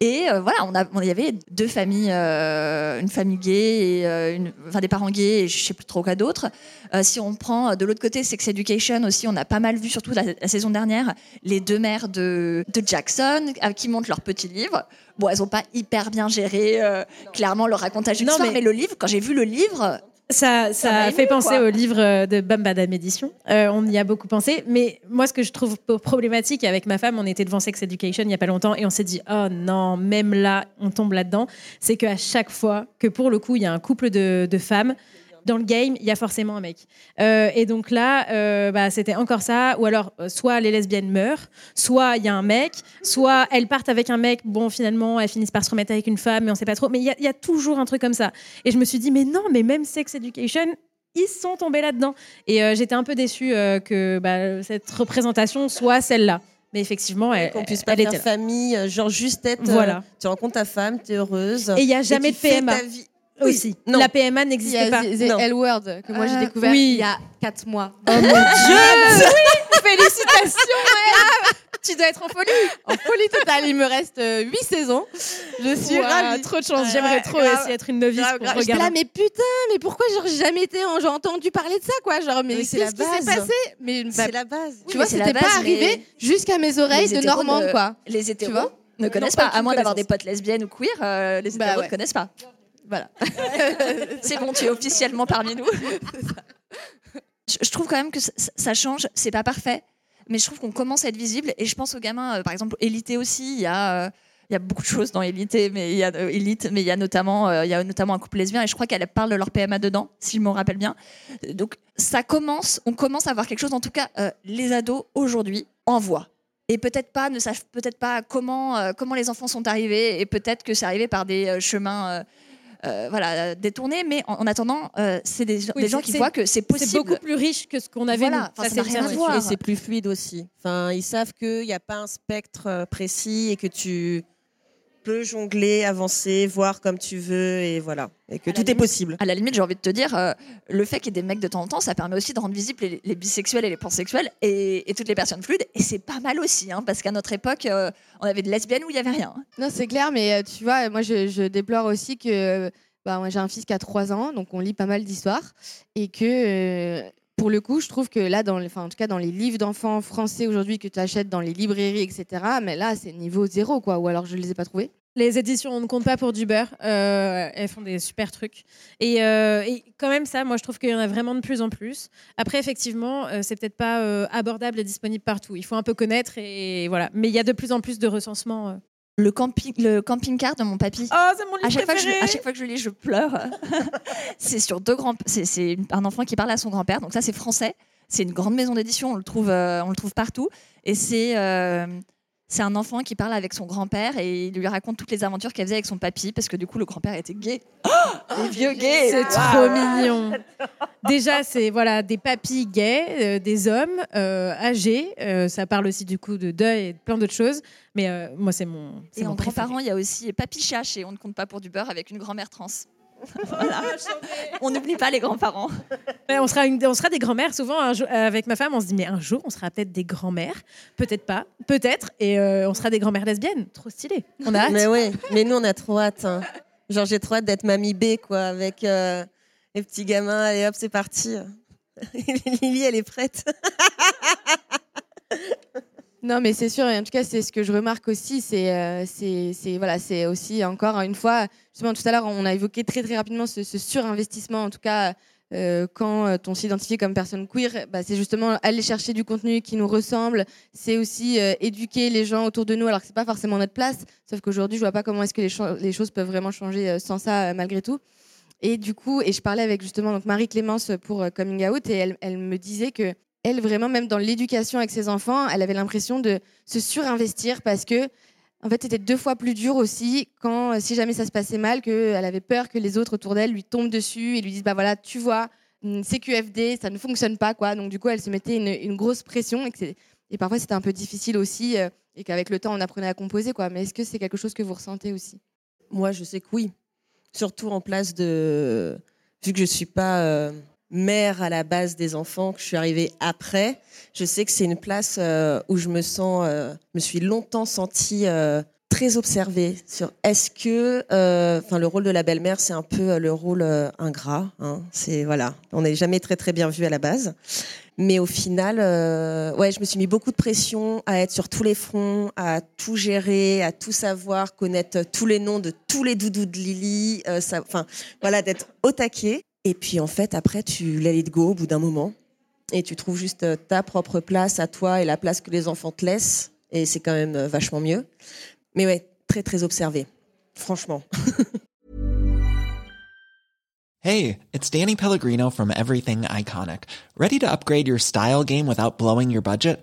Et euh, voilà, on a, on- y avait deux familles, euh, une famille gay et euh, une, enfin des parents gays et je sais plus trop quoi d'autre. Euh, si on prend euh, de l'autre côté Sex Education aussi, on a pas mal vu, surtout la, la saison dernière, les deux mères de, de Jackson euh, qui montent leur petit livre. Bon, elles ont pas hyper bien géré euh, clairement leur racontage d'histoire, mais- mais... le livre, quand j'ai vu le livre, Ça, ça fait penser quoi. au livre euh, de Bambadam Édition. Euh, on y a beaucoup pensé. Mais moi, ce que je trouve problématique avec ma femme, on était devant Sex Education il n'y a pas longtemps et on s'est dit, oh non, même là, on tombe là-dedans. C'est qu'à chaque fois que pour le coup, il y a un couple de, de femmes, dans le game, il y a forcément un mec. Euh, et donc là, euh, bah, c'était encore ça. Ou alors, euh, soit les lesbiennes meurent, soit il y a un mec, soit elles partent avec un mec. Bon, finalement, elles finissent par se remettre avec une femme, mais on sait pas trop. Mais il y, a- y toujours un truc comme ça. Et je me suis dit, mais non, mais même Sex Education, ils sont tombés là-dedans. Et euh, j'étais un peu déçue que bah, cette représentation soit celle-là. Mais effectivement, elle, Qu'on puisse pas elle faire famille, genre juste être. euh, Voilà. tu rencontres ta femme, tu es heureuse. Et il n'y a jamais de PMA ta vie. Oui, aussi. non. La PMA il y n'existait a pas. The, The Non. L Word que moi j'ai Euh, découvert oui. il y a 4 mois. Oh mon [laughs] Dieu Félicitations Léa Tu dois être en folie En folie totale, il me reste 8 saisons. Je suis Ouah, ravie. Trop de chance. Ouais, J'aimerais trop grave. essayer d'être une novice Grave, pour grave. J'étais regarder. là, mais putain, mais pourquoi j'ai jamais été, en- j'ai entendu parler de ça, quoi? Genre, mais Oui, c'est qu'est-ce qui s'est passé? Mais bah, C'est la base. tu Oui, vois, c'était pas arrivé jusqu'à mes oreilles les de Normande, quoi. les hétéros vois? ne connaissent pas pas, à moins d'avoir des potes lesbiennes ou queer, euh, les Bah hétéros ouais. ne connaissent pas. Voilà. [laughs] C'est bon, tu es officiellement parmi nous. [laughs] je, trouve quand même que ça, change, c'est pas parfait, mais je trouve qu'on commence à être visible et je pense aux gamins, euh, par exemple, Élité aussi, il y a. euh, il y a beaucoup de choses dans Élité, mais il y a euh, Élite, mais il y a notamment, il y a notamment un couple lesbien et je crois qu'elle parle de leur PMA dedans, si je me rappelle bien. Donc ça commence, on commence à voir quelque chose. En tout cas, les ados aujourd'hui en voient et peut-être pas ne savent peut-être pas comment euh, comment les enfants sont arrivés et peut-être que c'est arrivé par des euh, chemins euh, euh, voilà détournés mais en, en attendant euh, c'est des, Oui, des gens qui voient que c'est possible C'est beaucoup plus riche que ce qu'on avait Voilà, nous. enfin, ça c'est rien à certain. voir. Et c'est plus fluide aussi. Enfin, ils savent qu'il n'y a pas un spectre euh, précis et que tu peux jongler, avancer, voir comme tu veux et voilà. Et que tout est limite- possible. à la limite j'ai envie de te dire euh, le fait qu'il y ait des mecs de temps en temps ça permet aussi de rendre visibles les, les bisexuels et les pansexuels et, et toutes les personnes fluides et c'est pas mal aussi hein, parce qu'à notre époque euh, on avait des lesbiennes où il y avait rien Non, c'est clair, mais euh, tu vois, moi, je, je déplore aussi que bah, moi, j'ai un fils qui a 3 ans, donc on lit pas mal d'histoires, et que euh, pour le coup, je trouve que là, dans, enfin, en tout cas, dans les livres d'enfants français aujourd'hui que tu achètes dans les librairies, etc., mais là, c'est niveau zéro, quoi, ou alors je les ai pas trouvés. Les éditions On ne compte pas pour du beurre. euh, elles font des super trucs. Et, euh, et quand même, ça, moi, je trouve qu'il y en a vraiment de plus en plus. Après, effectivement, euh, c'est peut-être pas abordable et disponible partout. Il faut un peu connaître et voilà. Mais il y a de plus en plus de recensements. Le camping le camping-car de mon papy Oh, c'est mon livre à chaque, fois que je, à chaque fois que je lis, je pleure. [laughs] c'est sur deux grands. C'est, c'est un enfant qui parle à son grand-père. Donc ça, c'est français. C'est une grande maison d'édition. On le trouve, euh, on le trouve partout. Et c'est, euh, c'est un enfant qui parle avec son grand-père et il lui raconte toutes les aventures qu'elle faisait avec son papy parce que du coup, le grand-père était gay. [gasps] les vieux gays. C'est trop mignon. Déjà, c'est voilà des papis gays, euh, des hommes euh, âgés. Euh, ça parle aussi du coup de deuil et de plein d'autres choses. Mais moi, c'est mon, Et mon en préféré. grands-parents, il y a aussi Papy Chache et On ne compte pas pour du beurre avec une grand-mère trans. Voilà. [laughs] On n'oublie pas les grands-parents. Ouais, on, sera une- on sera des grands-mères. Souvent, un jour- euh, avec ma femme, on se dit, mais un jour, on sera peut-être des grands-mères. Peut-être pas. Peut-être. Et euh, on sera des grands-mères lesbiennes. Trop stylé. On a hâte. Mais oui, mais nous on a trop hâte. hein. Genre j'ai trop hâte d'être mamie B quoi, avec euh, les petits gamins. Allez hop, c'est parti. [laughs] Lily, elle est prête. [laughs] Non, mais c'est sûr, en tout cas, c'est ce que je remarque aussi, c'est euh, c'est c'est- voilà, c'est aussi encore une fois, justement tout à l'heure, on a évoqué très très rapidement ce, surinvestissement, en tout cas, euh, quand euh, on s'identifie comme personne queer, bah, c'est justement aller chercher du contenu qui nous ressemble, c'est aussi éduquer les gens autour de nous, alors que c'est pas forcément notre place, sauf qu'aujourd'hui, je vois pas comment est-ce que les, cho- les choses peuvent vraiment changer sans ça, malgré tout. Et du coup, et je parlais avec justement donc Marie Clémence pour Coming Out, et elle me disait que elle, vraiment, même dans l'éducation avec ses enfants, elle avait l'impression de se surinvestir parce que, en fait, c'était deux fois plus dur aussi quand, euh, si jamais ça se passait mal, qu'elle avait peur que les autres autour d'elle lui tombent dessus et lui disent, bah voilà, tu vois, hum, CQFD, ça ne fonctionne pas, quoi. Donc, du coup, elle se mettait une, grosse pression et, parfois c'était un peu difficile aussi, euh, et qu'avec le temps on apprenait à composer. Quoi. Mais est-ce que c'est quelque chose que vous ressentez aussi? Moi, je sais que oui. Surtout en place de. Vu que je ne suis pas euh, mère à la base des enfants, que je suis arrivée après, je sais que c'est une place euh, où je me sens. euh, me suis longtemps sentie euh, très observée sur est-ce que. Enfin, le rôle de la belle-mère, c'est un peu le rôle ingrat. hein. C'est. Voilà. On n'est jamais très, très bien vu à la base. Mais au final, ouais, je me suis mis beaucoup de pression à être sur tous les fronts, à tout gérer, à tout savoir, connaître tous les noms de tous les doudous de Lily, enfin voilà, d'être au taquet. Et puis en fait, après, tu let it go au bout d'un moment, et tu trouves juste euh, ta propre place à toi et la place que les enfants te laissent, et c'est quand même euh, vachement mieux. Mais ouais, très très observé, franchement. [laughs] Hey, it's Danny Pellegrino from Everything Iconic. Ready to upgrade your style game without blowing your budget?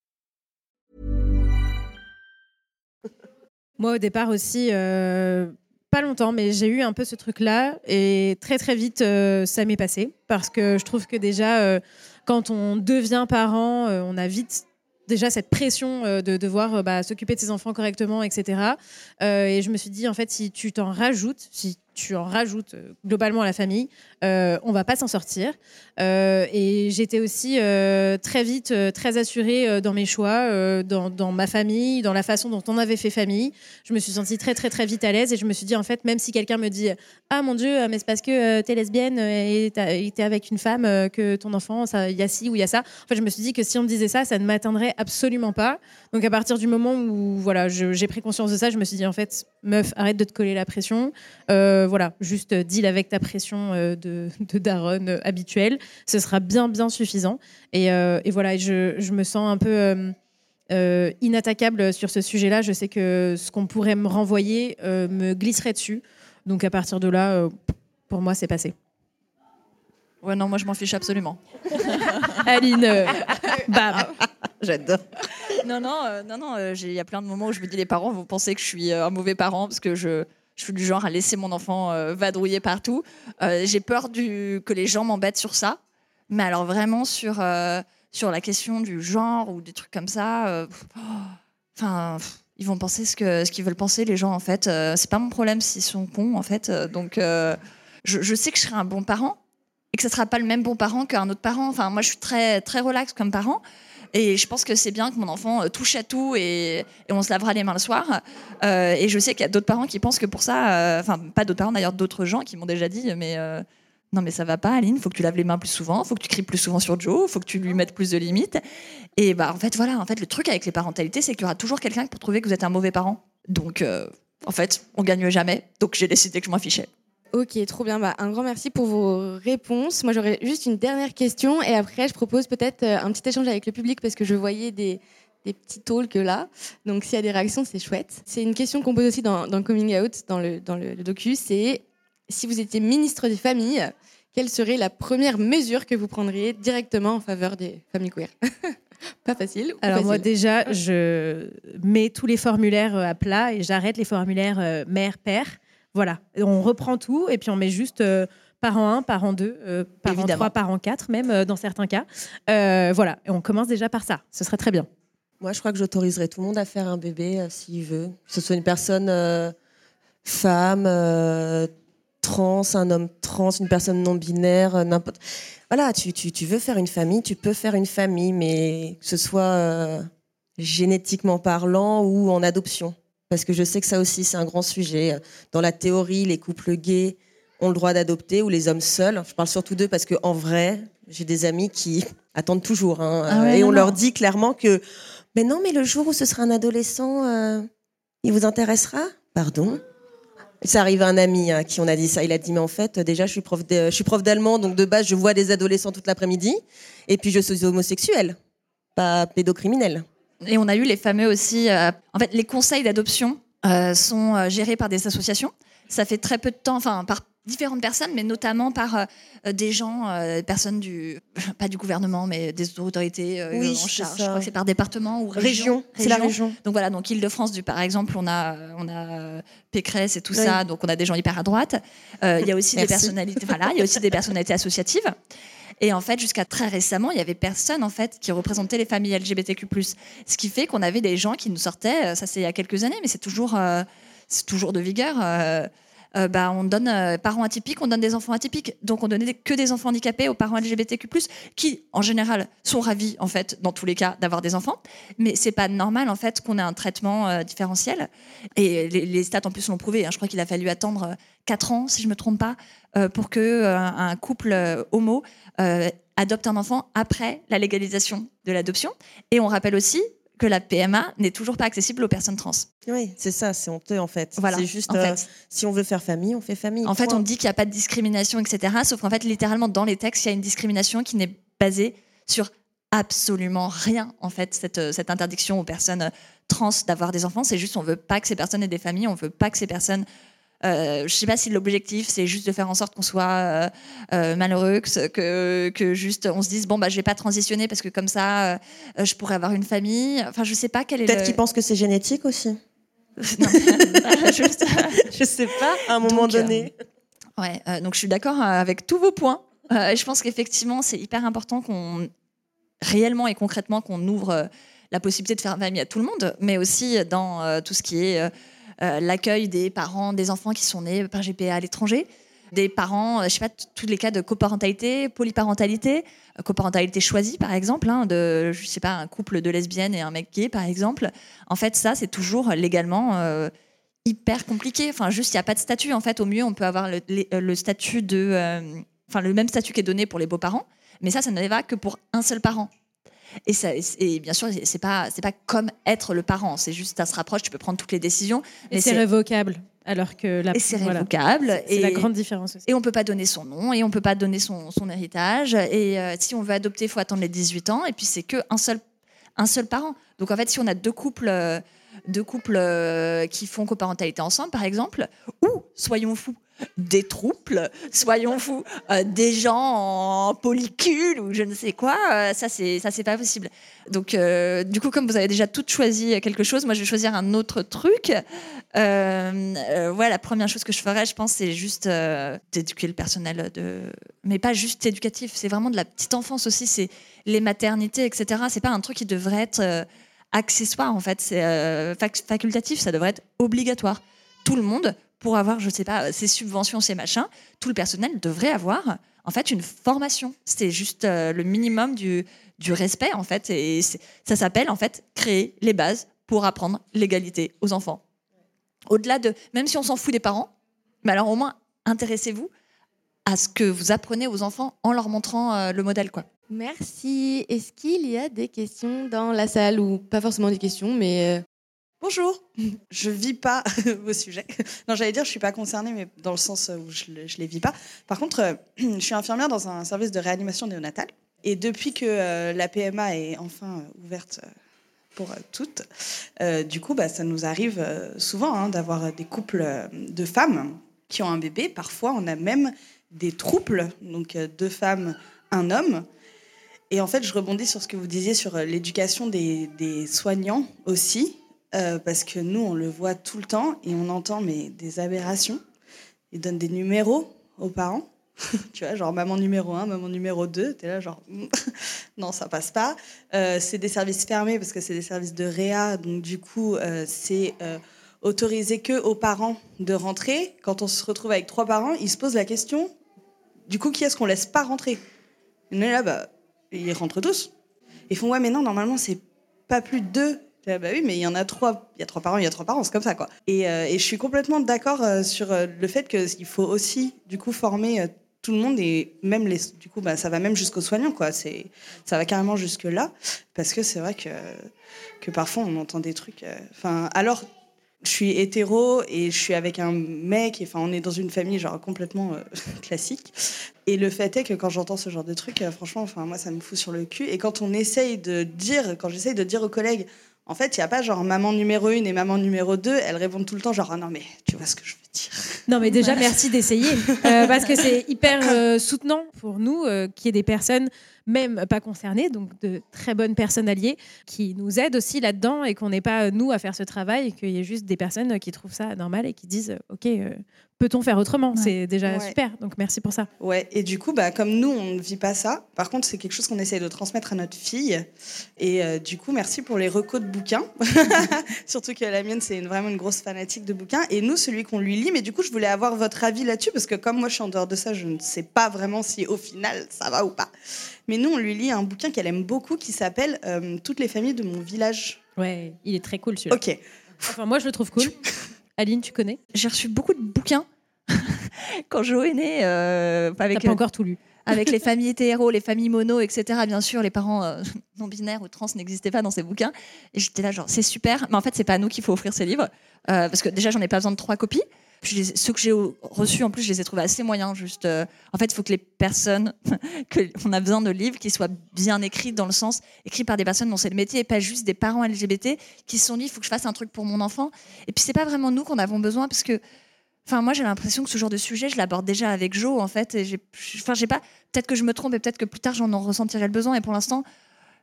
Moi, au départ aussi, euh, pas longtemps, mais j'ai eu un peu ce truc-là. Et très, très vite, euh, ça m'est passé. Parce que je trouve que déjà, euh, quand on devient parent, on a vite déjà cette pression de devoir bah, s'occuper de ses enfants correctement, etc. Et je me suis dit, en fait, si tu t'en rajoutes, si tu en rajoutes euh, globalement à la famille, euh, on va pas s'en sortir. Euh, et j'étais aussi euh, très vite très assurée dans mes choix, dans, ma famille, dans la façon dont on avait fait famille. Je me suis sentie très très très vite à l'aise et je me suis dit en fait même si quelqu'un me dit ah mon dieu mais c'est parce que t'es lesbienne et t'es avec une femme que ton enfant il y a ci ou il y a ça. En fait je me suis dit que si on me disait ça ça ne m'atteindrait absolument pas. Donc à partir du moment où voilà j'ai pris conscience de ça je me suis dit en fait meuf arrête de te coller la pression. Voilà juste euh, deal avec ta pression euh, de, de daronne euh, habituelle ce sera bien bien suffisant. Et, euh, et voilà, je, je me sens un peu euh, euh, inattaquable sur ce sujet-là. Je sais que ce qu'on pourrait me renvoyer euh, me glisserait dessus. Donc à partir de là, euh, pour moi, c'est passé. Ouais, non, moi je m'en fiche absolument. [laughs] [laughs] Aline, euh, bam. J'adore. non, non, euh, non, non. euh, Il y a plein de moments où je me dis les parents vont penser que je suis euh, un mauvais parent parce que je, je suis du genre à laisser mon enfant euh, vadrouiller partout. Euh, j'ai peur que les gens m'embêtent sur ça. Mais alors vraiment sur, euh, sur la question du genre ou des trucs comme ça, euh, oh, enfin, ils vont penser ce qu'ils veulent penser les gens en fait. C'est pas mon problème s'ils sont cons en fait. Donc je, sais que je serai un bon parent et que ce sera pas le même bon parent qu'un autre parent. Enfin, moi je suis très très relax comme parent. Et je pense que c'est bien que mon enfant euh, touche à tout et, on se lavera les mains le soir. Euh, et je sais qu'il y a d'autres parents qui pensent que pour ça, euh, enfin pas d'autres parents d'ailleurs, d'autres gens qui m'ont déjà dit, mais non mais ça va pas, Aline, faut que tu laves les mains plus souvent, faut que tu cries plus souvent sur Joe, faut que tu lui mettes plus de limites. Et bah en fait voilà, en fait le truc avec les parentalités, c'est qu'il y aura toujours quelqu'un pour trouver que vous êtes un mauvais parent. Donc en fait, on gagne jamais. Donc j'ai décidé que je m'en fichais. Ok, trop bien. Bah, un grand merci pour vos réponses. Moi, j'aurais juste une dernière question et après, je propose peut-être euh, un petit échange avec le public parce que je voyais des, des petits talks là. Donc, s'il y a des réactions, c'est chouette. C'est une question qu'on pose aussi dans, dans Coming Out, dans le, dans le, le docu. C'est si vous étiez ministre des familles, quelle serait la première mesure que vous prendriez directement en faveur des familles queer? [laughs] Pas facile. Alors moi déjà, je mets tous les formulaires euh, à plat et j'arrête les formulaires euh, mère-père. Voilà, Et on reprend tout et puis on met juste euh, parent 1, parent 2, euh, parent Évidemment. 3, parent 4 même euh, dans certains cas. Euh, voilà, et on commence déjà par ça. Ce serait très bien. Moi, je crois que j'autoriserais tout le monde à faire un bébé euh, s'il veut. Que ce soit une personne femme, trans, un homme trans, une personne non binaire, n'importe. Voilà, tu, tu, tu veux faire une famille, tu peux faire une famille, mais que ce soit génétiquement parlant ou en adoption. Parce que je sais que ça aussi, c'est un grand sujet. Dans la théorie, les couples gays ont le droit d'adopter ou les hommes seuls. Je parle surtout d'eux parce qu'en vrai, j'ai des amis qui [laughs] attendent toujours. hein, Ah ouais, et on non. leur dit clairement que mais non, mais le jour où ce sera un adolescent, euh, il vous intéressera? Pardon? Ça arrive à un ami hein, à qui on a dit ça. Il a dit, mais en fait, déjà, je suis prof de- je suis prof d'allemand, donc de base, je vois des adolescents toute l'après-midi. Et puis, je suis homosexuel, pas pédocriminel. Et on a eu les fameux aussi, euh, en fait, les conseils d'adoption euh, sont euh, gérées par des associations. Ça fait très peu de temps, enfin par différentes personnes, mais notamment par euh, des gens, euh, personnes du, [laughs] pas du gouvernement, mais des autorités Oui, en charge. Je crois que c'est par département ou région. Région, c'est la région. Donc voilà, donc Île-de-France, par exemple, on a, on a Pécresse et tout Oui. ça, donc on a des gens hyper à droite. Il y a aussi des Merci. personnalités, voilà, il y a aussi des personnalités associatives. Et en fait, jusqu'à très récemment, il y avait personne en fait qui représentait les familles LGBTQ+. Ce qui fait qu'on avait des gens qui nous sortaient, euh, ça c'est il y a quelques années, mais c'est toujours, euh, c'est toujours de vigueur. euh, euh, bah, on donne euh, parents atypiques, on donne des enfants atypiques. Donc on donnait que des enfants handicapés aux parents LGBTQ+, qui en général sont ravis en fait dans tous les cas d'avoir des enfants. Mais c'est pas normal en fait qu'on ait un traitement euh, différentiel. Et les, stats en plus l'ont prouvé. hein. Je crois qu'il a fallu attendre 4 ans, si je me trompe pas, pour que un couple homo adopte un enfant après la légalisation de l'adoption. Et on rappelle aussi que la PMA n'est toujours pas accessible aux personnes trans. Oui, c'est ça, c'est honteux en fait. Voilà. C'est juste, en euh, fait. si on veut faire famille, on fait famille. En fait, on dit qu'il n'y a pas de discrimination, etc. Sauf qu'en fait, littéralement, dans les textes, il y a une discrimination qui n'est basée sur absolument rien, en fait, cette, euh, cette interdiction aux personnes euh, trans d'avoir des enfants. C'est juste, on veut pas que ces personnes aient des familles, on veut pas que ces personnes. Euh, je sais pas si l'objectif c'est juste de faire en sorte qu'on soit euh, euh, malheureux, que, juste on se dise bon bah je vais pas transitionner parce que comme ça je pourrais avoir une famille. Enfin je sais pas quel est Peut-être le. qu'ils pensent que c'est génétique aussi. [laughs] Non, [laughs] juste- [laughs] Je sais pas, à un moment Donc, donné. Ouais, donc je suis d'accord avec tous vos points. Euh, je pense qu'effectivement, c'est hyper important qu'on réellement et concrètement qu'on ouvre euh, la possibilité de faire famille à tout le monde, mais aussi dans euh, tout ce qui est l'accueil des parents, des enfants qui sont nés par GPA à l'étranger, des parents, euh, je sais pas, tous les cas de coparentalité, polyparentalité, euh, coparentalité choisie par exemple, hein, de, je sais pas, un couple de lesbiennes et un mec gay par exemple. En fait, ça, c'est toujours légalement euh, hyper compliqué. Enfin, juste, il n'y a pas de statut. En fait, au mieux, on peut avoir le, euh, le statut de. euh, Enfin, le même statut qui est donné pour les beaux-parents, mais ça, ça ne va que pour un seul parent. Et, ça, et bien sûr, c'est pas, c'est pas comme être le parent. C'est juste, ça se rapproche, tu peux prendre toutes les décisions. Et mais c'est révocable. Alors que la, et c'est voilà. révocable. C'est et, la grande différence aussi. et on peut pas donner son nom, et on peut pas donner son, son héritage. Et euh, si on veut adopter, il faut attendre les 18 ans. Et puis, c'est que un seul, un seul parent. Donc, en fait, si on a deux couples, euh, deux couples euh, qui font coparentalité ensemble, par exemple, ou, soyons fous, des trouples, soyons fous, euh, des gens en polycule ou je ne sais quoi, euh, ça c'est pas possible. Donc du coup comme vous avez déjà toutes choisi quelque chose, moi je vais choisir un autre truc. Ouais, la première chose que je ferais, je pense, c'est juste d'éduquer le personnel de, mais pas juste éducatif, c'est vraiment de la petite enfance aussi, c'est les maternités, etc. C'est pas un truc qui devrait être accessoire en fait, c'est euh, fac- facultatif, ça devrait être obligatoire. Tout le monde pour avoir, je sais pas, ces subventions, ces machins, tout le personnel devrait avoir en fait une formation. C'est juste euh, le minimum du, du respect en fait, et ça s'appelle en fait créer les bases pour apprendre l'égalité aux enfants. Au-delà de, même si on s'en fout des parents, mais alors au moins intéressez-vous à ce que vous apprenez aux enfants en leur montrant euh, le modèle quoi. Merci. Est-ce qu'il y a des questions dans la salle ou pas forcément des questions, mais euh, Bonjour, [laughs] je vis pas [laughs] vos sujets. Non, j'allais dire je suis pas concernée, mais dans le sens où je, je les vis pas. Par contre, euh, [clears throat] je suis infirmière dans un service de réanimation néonatale. Et depuis que euh, la PMA est enfin ouverte pour toutes, du coup, bah, ça nous arrive souvent hein, d'avoir des couples de femmes qui ont un bébé. Parfois, on a même des trouples, donc deux femmes, un homme. Et en fait, je rebondis sur ce que vous disiez sur euh, l'éducation des, soignants aussi, euh, parce que nous, on le voit tout le temps et on entend mais des aberrations. Ils donnent des numéros aux parents. [laughs] tu vois, genre maman numéro 1, maman numéro 2. Tu es là, genre, [laughs] non, ça passe pas. Euh, c'est des services fermés parce que c'est des services de réa. Donc, du coup, c'est autorisé que aux parents de rentrer. Quand on se retrouve avec trois parents, ils se posent la question du coup, qui est-ce qu'on laisse pas rentrer? Nous, là, bah, ils rentrent tous. Ils font, ouais, mais non, normalement, c'est pas plus de deux. Ah bah oui, mais il y en a trois. Il y a trois parents, il y a trois parents, c'est comme ça, quoi. Et, euh, je suis complètement d'accord euh, sur euh, le fait qu'il faut aussi, du coup, former tout le monde et même les. Du coup, bah, ça va même jusqu'aux soignants, quoi. C'est, ça va carrément jusque là, parce que c'est vrai que que parfois on entend des trucs. Enfin, alors. Je suis hétéro et je suis avec un mec, et, enfin on est dans une famille genre complètement euh, [laughs] classique. Et le fait est que quand j'entends ce genre de trucs, euh, franchement, enfin moi ça me fout sur le cul. Et quand on essaye de dire, quand j'essaye de dire aux collègues, En fait, il n'y a pas genre maman numéro une et maman numéro deux. Elles répondent tout le temps genre ah non mais tu vois ce que je veux dire. Non, mais déjà, merci d'essayer. Euh, parce que c'est hyper euh, soutenant pour nous euh, qu'il y ait des personnes, même pas concernées, donc de très bonnes personnes alliées, qui nous aident aussi là-dedans et qu'on n'ait pas, euh, nous, à faire ce travail qu'il y ait juste des personnes qui trouvent ça normal et qui disent euh, Ok, euh, peut-on faire autrement C'est déjà Ouais. super. Donc, merci pour ça. Ouais, et du coup, bah, comme nous, on ne vit pas ça, par contre, c'est quelque chose qu'on essaye de transmettre à notre fille. Et euh, du coup, merci pour les recos de bouquins. [laughs] Surtout que la mienne, c'est une- vraiment une grosse fanatique de bouquins. Et nous, celui qu'on lui lit, mais du coup, je voulais avoir votre avis là-dessus, parce que comme moi, je suis en dehors de ça, je ne sais pas vraiment si au final, ça va ou pas. Mais nous, on lui lit un bouquin qu'elle aime beaucoup qui s'appelle euh, Toutes les familles de mon village. Ouais, il est très cool celui-là. Ok. Enfin, moi, je le trouve cool. [laughs] Aline, tu connais? J'ai reçu beaucoup de bouquins [laughs] quand Jo est né, euh, T'as avec, pas encore tout lu. avec les [laughs] familles hétéros, les familles mono, etc. Bien sûr, les parents euh, [laughs] non binaires ou trans n'existaient pas dans ces bouquins. Et j'étais là, genre, c'est super, mais en fait, c'est pas à nous qu'il faut offrir ces livres, euh, parce que déjà, j'en ai pas besoin de trois copies. Puis ceux que j'ai reçus, en plus, je les ai trouvés assez moyens. Euh, en fait, il faut que les personnes, [laughs] que on a besoin de livres qui soient bien écrits dans le sens écrits par des personnes dont c'est le métier et pas juste des parents LGBT qui se sont dit, il faut que je fasse un truc pour mon enfant. Et puis c'est pas vraiment nous qu'on avons besoin parce que Enfin, moi, j'ai l'impression que ce genre de sujet, je l'aborde déjà avec Jo, en fait. Enfin, j'ai pas. Peut-être que je me trompe et peut-être que plus tard, j'en en ressentirai le besoin. Et pour l'instant,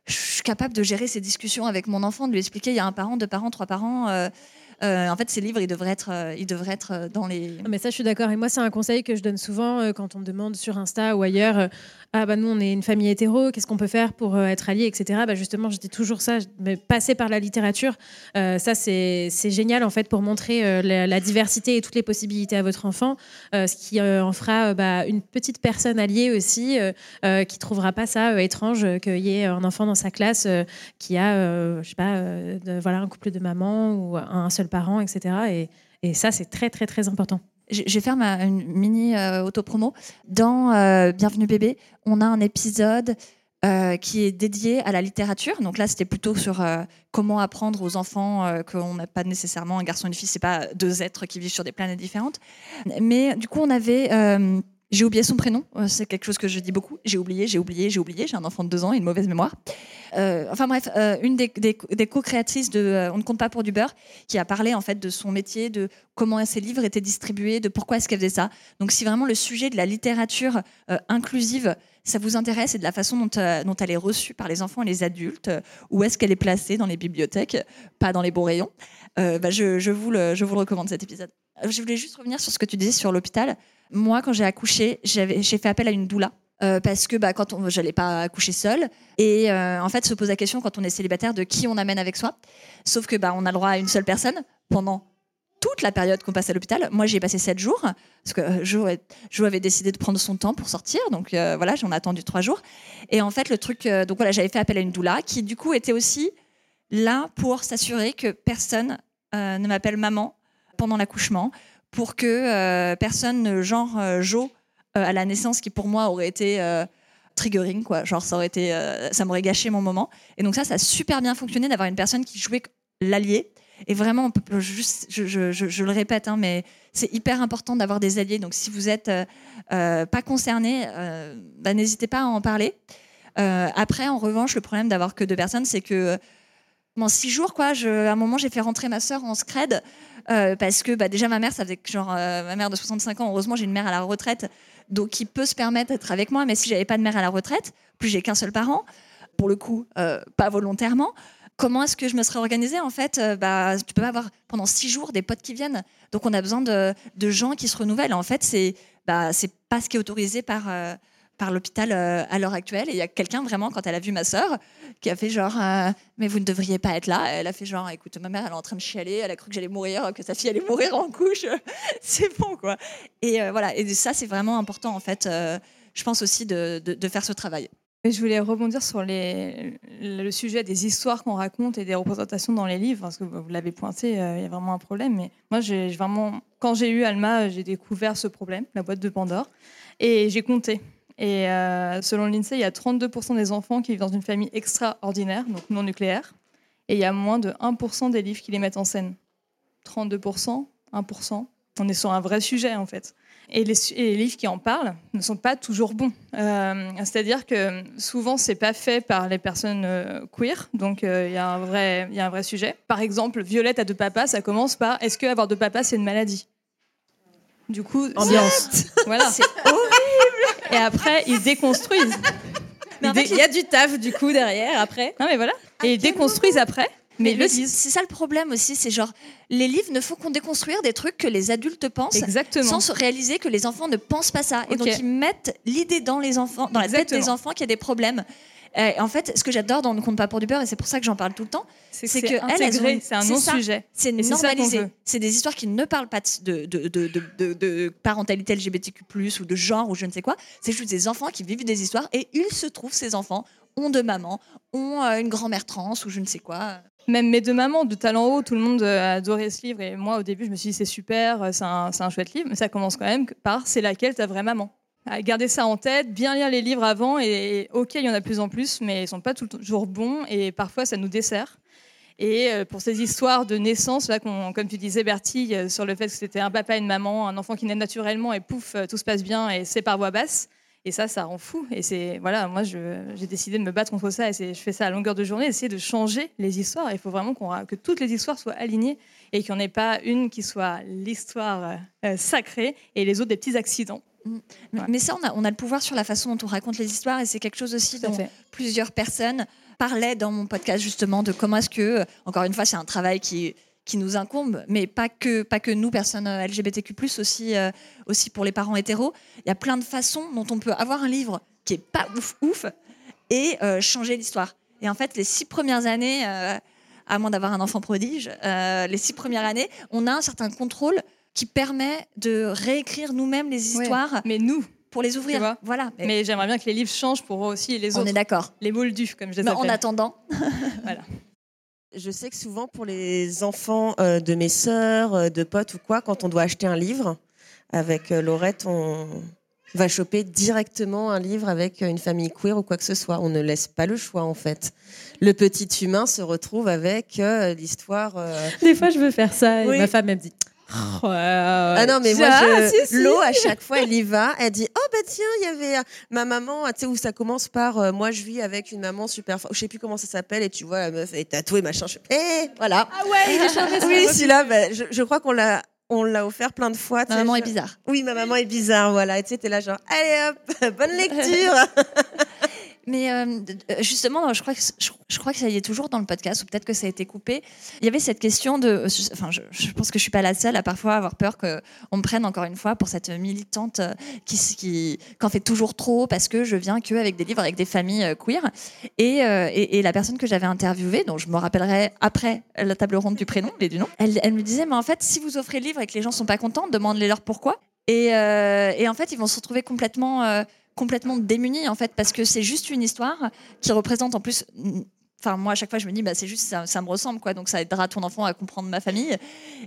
je suis capable de gérer ces discussions avec mon enfant, de lui expliquer il y a un parent, deux parents, trois parents. euh, en fait, ces livres, ils devraient être, euh, ils devraient être euh, dans les. Non, mais ça, je suis d'accord. Et moi, c'est un conseil que je donne souvent euh, quand on me demande sur Insta ou ailleurs euh, Ah, bah nous, on est une famille hétéro, qu'est-ce qu'on peut faire pour euh, être alliés, etc. Bah, justement, je dis toujours ça, mais passer par la littérature, euh, ça, c'est génial, en fait, pour montrer euh, la, diversité et toutes les possibilités à votre enfant, ce qui en fera bah, une petite personne alliée aussi, qui trouvera pas ça étrange qu'il y ait un enfant dans sa classe qui a, je sais pas, de- voilà, un couple de mamans ou un seul parent, etc. Et, et ça, c'est très, très, très important. Je vais faire une mini euh, autopromo. Dans euh, Bienvenue bébé, on a un épisode euh, qui est dédié à la littérature. Donc là, c'était plutôt sur euh, comment apprendre aux enfants qu'on n'a pas nécessairement un garçon et une fille, c'est pas deux êtres qui vivent sur des planètes différentes. Mais du coup, on avait. J'ai oublié son prénom, euh, c'est quelque chose que je dis beaucoup. J'ai oublié, j'ai oublié, j'ai oublié. J'ai un enfant de deux ans et une mauvaise mémoire. Euh, enfin bref, euh, une des, co-créatrices de On ne compte pas pour du beurre, qui a parlé en fait de son métier, de comment ses livres étaient distribués, de pourquoi est-ce qu'elle faisait ça. Donc si vraiment le sujet de la littérature inclusive, ça vous intéresse et de la façon dont, elle est reçue par les enfants et les adultes, où est-ce qu'elle est placée dans les bibliothèques, pas dans les bons rayons, bah, je, vous je vous le recommande cet épisode. Je voulais juste revenir sur ce que tu disais sur l'hôpital. Moi, quand j'ai accouché, j'ai fait appel à une doula. euh, parce que bah, quand on, j'allais pas accoucher seule et euh, en fait se pose la question quand on est célibataire de qui on amène avec soi sauf que bah, on a le droit à une seule personne pendant toute la période qu'on passe à l'hôpital. Moi, j'y ai passé sept jours, parce que euh, Jo, Jo avait décidé de prendre son temps pour sortir, donc voilà, j'en ai attendu trois jours. Et en fait, le truc, donc voilà, j'avais fait appel à une doula qui, du coup, était aussi là pour s'assurer que personne ne m'appelle maman pendant l'accouchement, pour que euh, personne ne genre euh, Jo euh, à la naissance, qui pour moi aurait été triggering, quoi. Genre, ça aurait été, ça m'aurait gâché mon moment. Et donc ça, ça a super bien fonctionné d'avoir une personne qui jouait l'allié. Et vraiment, juste, je, je- je- le répète, hein, mais c'est hyper important d'avoir des alliés. Donc, si vous êtes euh, pas concerné, bah, n'hésitez pas à en parler. Après, en revanche, le problème d'avoir que deux personnes, c'est que pendant six jours, quoi, je, à un moment, j'ai fait rentrer ma sœur en scred euh, parce que bah, déjà ma mère, ça faisait que genre euh, ma mère de 65 ans. Heureusement, j'ai une mère à la retraite, donc qui peut se permettre d'être avec moi. Mais si j'avais pas de mère à la retraite, plus j'ai qu'un seul parent, pour le coup, euh, pas volontairement. Comment est-ce que je me serais organisée en fait Bah, tu peux pas avoir pendant six jours des potes qui viennent. Donc on a besoin de, de gens qui se renouvellent. En fait, c'est bah, c'est pas ce qui est autorisé par par l'hôpital euh, à l'heure actuelle. Et il y a quelqu'un vraiment quand elle a vu ma sœur qui a fait genre euh, mais vous ne devriez pas être là. Elle a fait genre écoute ma mère elle est en train de chialer, elle a cru que j'allais mourir, que sa fille allait mourir en couche. [laughs] c'est bon quoi. Et euh, voilà et ça c'est vraiment important en fait. je pense aussi de, de, faire ce travail. Je voulais rebondir sur le sujet des histoires qu'on raconte et des représentations dans les livres, parce que vous l'avez pointé, il y a vraiment un problème. Mais moi, j'ai vraiment, quand j'ai eu Alma, j'ai découvert ce problème, la boîte de Pandore, et j'ai compté. Et euh, selon l'INSEE, il y a 32% des enfants qui vivent dans une famille extraordinaire, donc non nucléaire, et il y a moins de 1% des livres qui les mettent en scène. 32%, 1%. On est sur un vrai sujet, en fait. Et les, su- et les livres qui en parlent ne sont pas toujours bons. Euh, C'est-à-dire que souvent, c'est pas fait par les personnes euh, queer, donc euh, il y, a un vrai- il y a un vrai sujet. Par exemple, Violette a deux papas, ça commence par est-ce que avoir deux papas, c'est une maladie? Du coup, Ambiance. [laughs] voilà. C'est horrible. Et après, ils déconstruisent. Dé- Il y a du taf du coup derrière après. Non, mais voilà. Et ils déconstruisent après, mais Mais le c'est ça le problème aussi, c'est genre les livres ne font qu'on déconstruire des trucs que les adultes pensent Exactement. sans se réaliser que les enfants ne pensent pas ça. Et donc ils mettent l'idée dans les enfants, dans la tête des enfants qu'il y a des problèmes. Euh, en fait, ce que j'adore dans Ne compte pas pour du beurre, et c'est pour ça que j'en parle tout le temps, C'est que que intégré, c'est un non-sujet. c'est normalisé. C'est des histoires qui ne parlent pas de, de, de, de, de- de parentalité LGBTQ+, ou de genre, ou je ne sais quoi. C'est juste des enfants qui vivent des histoires, et il se trouve, ces enfants ont deux mamans, ont euh, une grand-mère trans, ou je ne sais quoi. Même mes deux mamans de Talent Haut, tout le monde euh, a adoré ce livre. Et moi, au début, je me suis dit, c'est super, c'est un, c'est un chouette livre. Mais ça commence quand même par c'est laquelle ta vraie maman? À garder ça en tête, bien lire les livres avant. Et, ok, il y en a de plus en plus, mais ils sont pas toujours bons. Et parfois, ça nous dessert. Et euh, pour ces histoires de naissance, là, comme tu disais, Bertie, euh, sur le fait que c'était un papa et une maman, un enfant qui naît naturellement, et pouf, euh, tout se passe bien, et c'est par voix basse. Et ça, ça rend fou. Et c'est voilà, moi, j'ai décidé de me battre contre ça. Et je fais ça à longueur de journée, essayer de changer les histoires. Il faut vraiment ra- que toutes les histoires soient alignées et qu'il n'y en ait pas une qui soit l'histoire sacrée et les autres des petits accidents. Mais- Ouais. Mais ça, on a, on a le pouvoir sur la façon dont on raconte les histoires, et c'est quelque chose aussi dont fait. plusieurs personnes parlaient dans mon podcast justement de comment est-ce que, encore une fois, c'est un travail qui qui nous incombe, mais pas que pas que nous personnes euh, LGBTQ+ aussi euh, aussi pour les parents hétéros. Il y a plein de façons dont on peut avoir un livre qui est pas ouf ouf et euh, changer l'histoire. Et en fait, les six premières années, euh, à moins d'avoir un enfant prodige, euh, les six premières années, on a un certain contrôle qui permet de réécrire nous-mêmes les histoires Mais nous, pour les ouvrir. Voilà. Mais mais j'aimerais bien que les livres changent pour eux aussi et les on autres. est d'accord. Les moldus, comme je les Mais en attendant, [laughs] [laughs] Je sais que souvent pour les enfants euh, de mes sœurs, euh, de potes ou quoi, quand on doit acheter un livre, avec euh, Laurette, on va choper directement un livre avec euh, une famille queer ou quoi que ce soit. On ne laisse pas le choix en fait. Le petit humain se retrouve avec euh, l'histoire. euh, Des fois, je veux faire ça et Oui. ma femme elle me dit. Ouais, Ah non, mais moi, Ah, je... si, si. l'eau, à chaque fois, elle y va. Elle dit Oh, bah tiens, il y avait euh, ma maman, tu sais, où ça commence par euh, Moi, je vis avec une maman super forte. Je sais plus comment ça s'appelle. Et tu vois, la meuf, elle est tatouée, machin. Je fais Eh, voilà. Ah ouais, il est charmé. [laughs] Oui, celui-là, bah, je, je crois qu'on l'a. On l'a offert plein de fois. tu ma maman je- est bizarre. Oui, ma maman est bizarre, voilà. Et tu sais, t'es là, genre, allez hop, [laughs] bonne lecture. [laughs] Mais euh, euh, justement, je crois, que, ça y est toujours dans le podcast, ou peut-être que ça a été coupé. Il y avait cette question de. Enfin, je, pense que je suis pas la seule à parfois avoir peur qu'on me prenne encore une fois pour cette militante euh, qui, qui, qui en fait toujours trop parce que je viens que avec des livres avec des familles euh, queer. Et, euh, et, la personne que j'avais interviewée, dont je me rappellerai après la table ronde du prénom et du nom, elle, me disait Mais en fait, si vous offrez le livre et que les gens sont pas contents, demandez-leur pourquoi. Et, euh, et en fait, ils vont se retrouver complètement. Complètement démunis en fait parce que c'est juste une histoire qui représente en plus enfin moi à chaque fois je me dis bah c'est juste ça, ça me ressemble quoi. Donc ça aidera ton enfant à comprendre ma famille.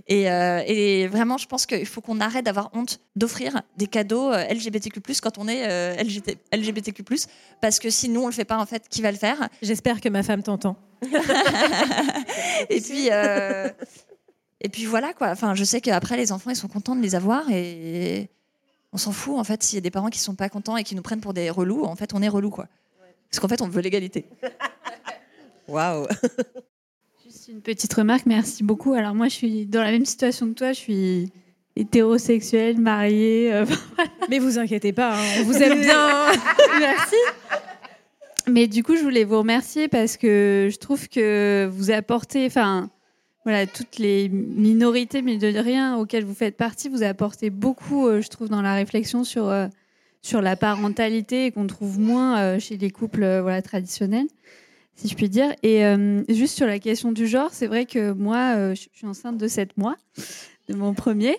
Et, euh, et vraiment je pense qu'il faut qu'on arrête d'avoir honte d'offrir des cadeaux euh, LGBTQ+ quand on est euh, LGBT, LGBTQ+ parce que si nous on le fait pas en fait qui va le faire? J'espère que ma femme t'entend. [laughs] et puis euh, et puis voilà quoi. Enfin je sais qu'après les enfants ils sont contents de les avoir et on s'en fout en fait s'il y a des parents qui sont pas contents et qui nous prennent pour des relous en fait on est relous quoi parce qu'en fait on veut l'égalité [laughs] Waouh. Juste une petite remarque, merci beaucoup. Alors moi, je suis dans la même situation que toi, je suis hétérosexuelle, mariée. euh, [laughs] Mais vous inquiétez pas, hein, on vous aime bien. [laughs] merci. Mais du coup, je voulais vous remercier parce que je trouve que vous apportez, enfin, voilà, toutes les minorités, mais de rien, auxquelles vous faites partie, vous apportez beaucoup, euh, je trouve, dans la réflexion sur, euh, sur la parentalité qu'on trouve moins euh, chez les couples voilà, traditionnels, si je puis dire. Et juste sur la question du genre, c'est vrai que moi, je suis enceinte de 7 mois, de mon premier.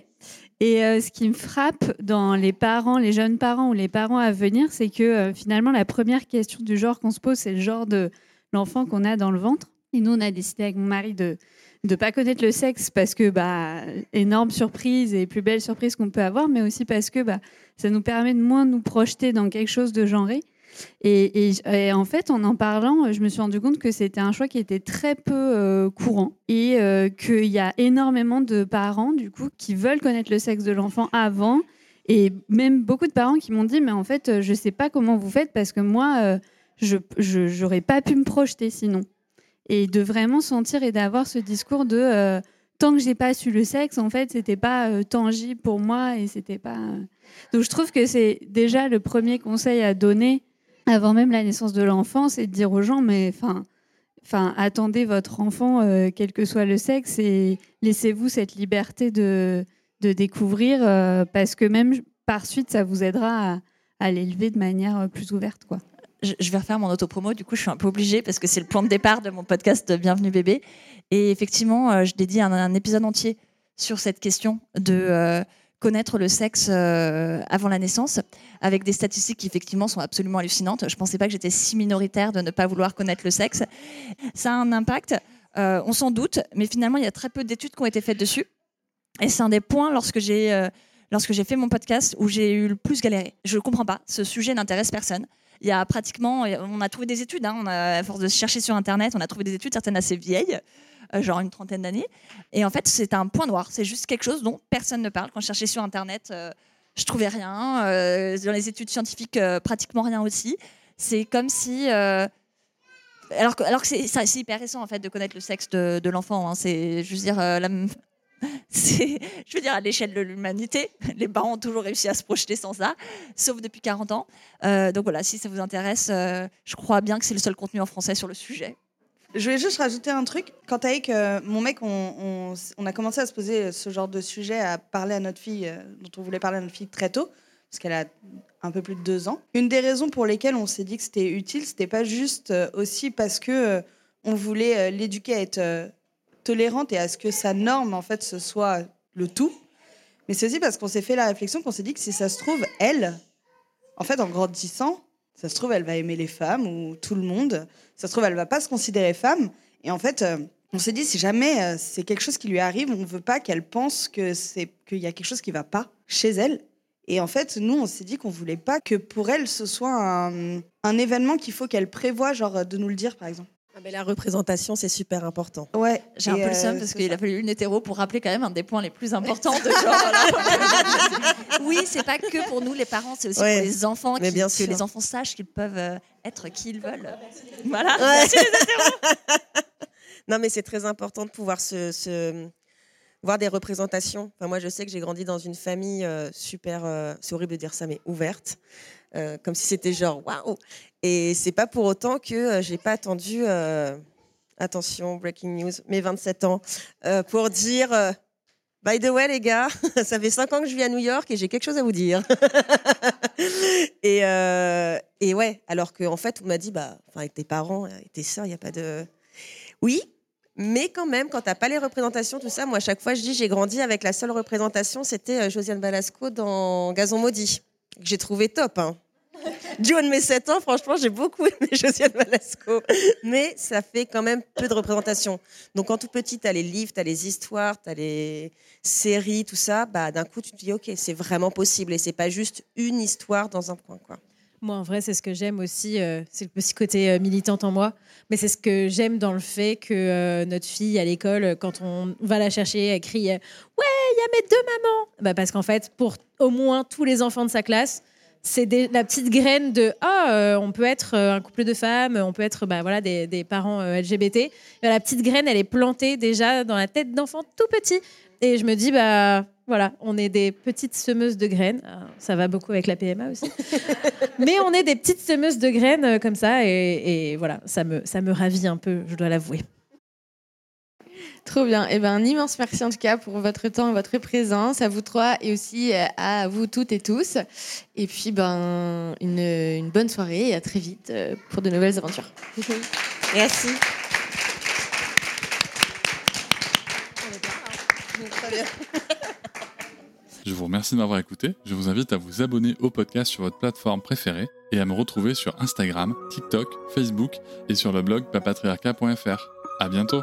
Et ce qui me frappe dans les parents, les jeunes parents ou les parents à venir, c'est que finalement, la première question du genre qu'on se pose, c'est le genre de l'enfant qu'on a dans le ventre. Et nous, on a décidé avec mon mari de ne pas connaître le sexe parce que, bah, énorme surprise et plus belle surprise qu'on peut avoir, mais aussi parce que bah, ça nous permet de moins nous projeter dans quelque chose de genré. Et en fait, en en parlant, je me suis rendu compte que c'était un choix qui était très peu euh, courant et euh, qu'il y a énormément de parents, du coup, qui veulent connaître le sexe de l'enfant avant Et même beaucoup de parents qui m'ont dit, mais en fait, je sais pas comment vous faites parce que moi, euh, je j'aurais pas pu me projeter sinon. Et de vraiment sentir et d'avoir ce discours de euh, tant que j'ai pas su le sexe, en fait, c'était pas euh, tangible pour moi et c'était pas. Donc je trouve que c'est déjà le premier conseil à donner avant même la naissance de l'enfant, c'est de dire aux gens, mais enfin. Enfin, attendez votre enfant, quel que soit le sexe, et laissez-vous cette liberté de, de découvrir, parce que même par suite, ça vous aidera à, à l'élever de manière plus ouverte. Quoi je vais refaire mon autopromo, du coup je suis un peu obligée parce que c'est le point de départ de mon podcast Bienvenue bébé. Et effectivement, euh, je dédie un, épisode entier sur cette question de euh, connaître le sexe euh, avant la naissance, avec des statistiques qui effectivement sont absolument hallucinantes. Je ne pensais pas que j'étais si minoritaire de ne pas vouloir connaître le sexe. Ça a un impact, on s'en doute, mais finalement il y a très peu d'études qui ont été faites dessus. Et c'est un des points lorsque j'ai... lorsque j'ai fait mon podcast où j'ai eu le plus galéré. Je ne comprends pas, ce sujet n'intéresse personne il y a pratiquement, on a trouvé des études, hein, à force de chercher sur Internet, on a trouvé des études, certaines assez vieilles, euh, genre une trentaine d'années. Et en fait, c'est un point noir, c'est juste quelque chose dont personne ne parle. Quand je cherchais sur Internet, euh, je trouvais rien. Euh, dans les études scientifiques, pratiquement rien aussi. C'est comme si alors que, alors que c'est hyper récent en fait de connaître le sexe de, l'enfant. Hein. C'est, je veux dire, [laughs] c'est, je veux dire, à l'échelle de l'humanité, les parents ont toujours réussi à se projeter sans ça, sauf depuis 40 ans. Euh, donc voilà, si ça vous intéresse, euh, je crois bien que c'est le seul contenu en français sur le sujet. Je voulais juste rajouter un truc. Quand avec euh, mon mec, on, a commencé à se poser ce genre de sujet, à parler à notre fille, dont on voulait parler à notre fille très tôt, parce qu'elle a un peu plus de deux ans. Une des raisons pour lesquelles on s'est dit que c'était utile, c'était pas juste aussi parce que on voulait l'éduquer à être tolérante et à ce que sa norme, en fait, ce soit le tout. Mais c'est aussi parce qu'on s'est fait la réflexion qu'on s'est dit que si ça se trouve, elle, en fait, en grandissant, ça se trouve, elle va aimer les femmes ou tout le monde. Ça se trouve, elle va pas se considérer femme. Et en fait, euh, on s'est dit, si jamais euh, c'est quelque chose qui lui arrive, on ne veut pas qu'elle pense que c'est qu'il y a quelque chose qui va pas chez elle. Et en fait, nous, on s'est dit qu'on voulait pas que pour elle, ce soit un, un événement qu'il faut qu'elle prévoie, genre de nous le dire, par exemple. Ah ben, la représentation, c'est super important. Ouais, j'ai un peu le seum euh, parce qu'il a fallu une hétéro pour rappeler quand même un des points les plus importants de [laughs] genre. oui, c'est pas que pour nous les parents, c'est aussi pour les enfants, qui, que les enfants sachent qu'ils peuvent euh, être qui ils veulent. [laughs] Voilà. [laughs] non, mais c'est très important de pouvoir se, voir des représentations. Enfin, moi, je sais que j'ai grandi dans une famille euh, super, c'est horrible de dire ça, mais ouverte. Comme si c'était genre waouh et c'est pas pour autant que euh, j'ai pas attendu, euh, attention, breaking news, mes 27 ans, euh, pour dire, by the way les gars, [laughs] ça fait 5 ans que je vis à New York et j'ai quelque chose à vous dire. [laughs] et, et ouais, alors qu'en fait, on m'a dit, bah, avec tes parents et tes sœurs, il n'y a pas de... Oui, mais quand même, quand t'as pas les représentations, tout ça, moi, à chaque fois, je dis, j'ai grandi avec la seule représentation, c'était Josiane Balasco dans Gazon Maudit, que j'ai trouvé top. Hein. Du de mes 7 ans, franchement, j'ai beaucoup aimé [laughs] Josiane Malasco. Mais ça fait quand même peu de représentation. Donc, quand tout petit, tu as les livres, tu as les histoires, tu as les séries, tout ça, bah, d'un coup, tu te dis, OK, c'est vraiment possible. Et c'est pas juste une histoire dans un coin. Quoi. Moi, en vrai, c'est ce que j'aime aussi. Euh, c'est le petit côté euh, militante en moi. Mais c'est ce que j'aime dans le fait que euh, notre fille, à l'école, quand on va la chercher, elle crie Ouais, il y a mes deux mamans bah, Parce qu'en fait, pour au moins tous les enfants de sa classe, c'est la petite graine de ah euh, on peut être euh, un couple de femmes on peut être bah, voilà des, parents euh, LGBT la petite graine elle est plantée déjà dans la tête d'enfant tout petit et je me dis bah voilà on est des petites semeuses de graines. Ça va beaucoup avec la PMA aussi. [laughs] Mais on est des petites semeuses de graines comme ça. Et, et voilà ça me ça me ravit un peu je dois l'avouer Trop bien. Et eh ben, un immense merci en tout cas pour votre temps et votre présence, à vous trois et aussi euh, à vous toutes et tous. Et puis, ben, une, une bonne soirée et à très vite euh, pour de nouvelles aventures. [laughs] Merci. Je vous remercie de m'avoir écouté. Je vous invite à vous abonner au podcast sur votre plateforme préférée et à me retrouver sur Instagram, TikTok, Facebook et sur le blog papatriarca.fr. À bientôt!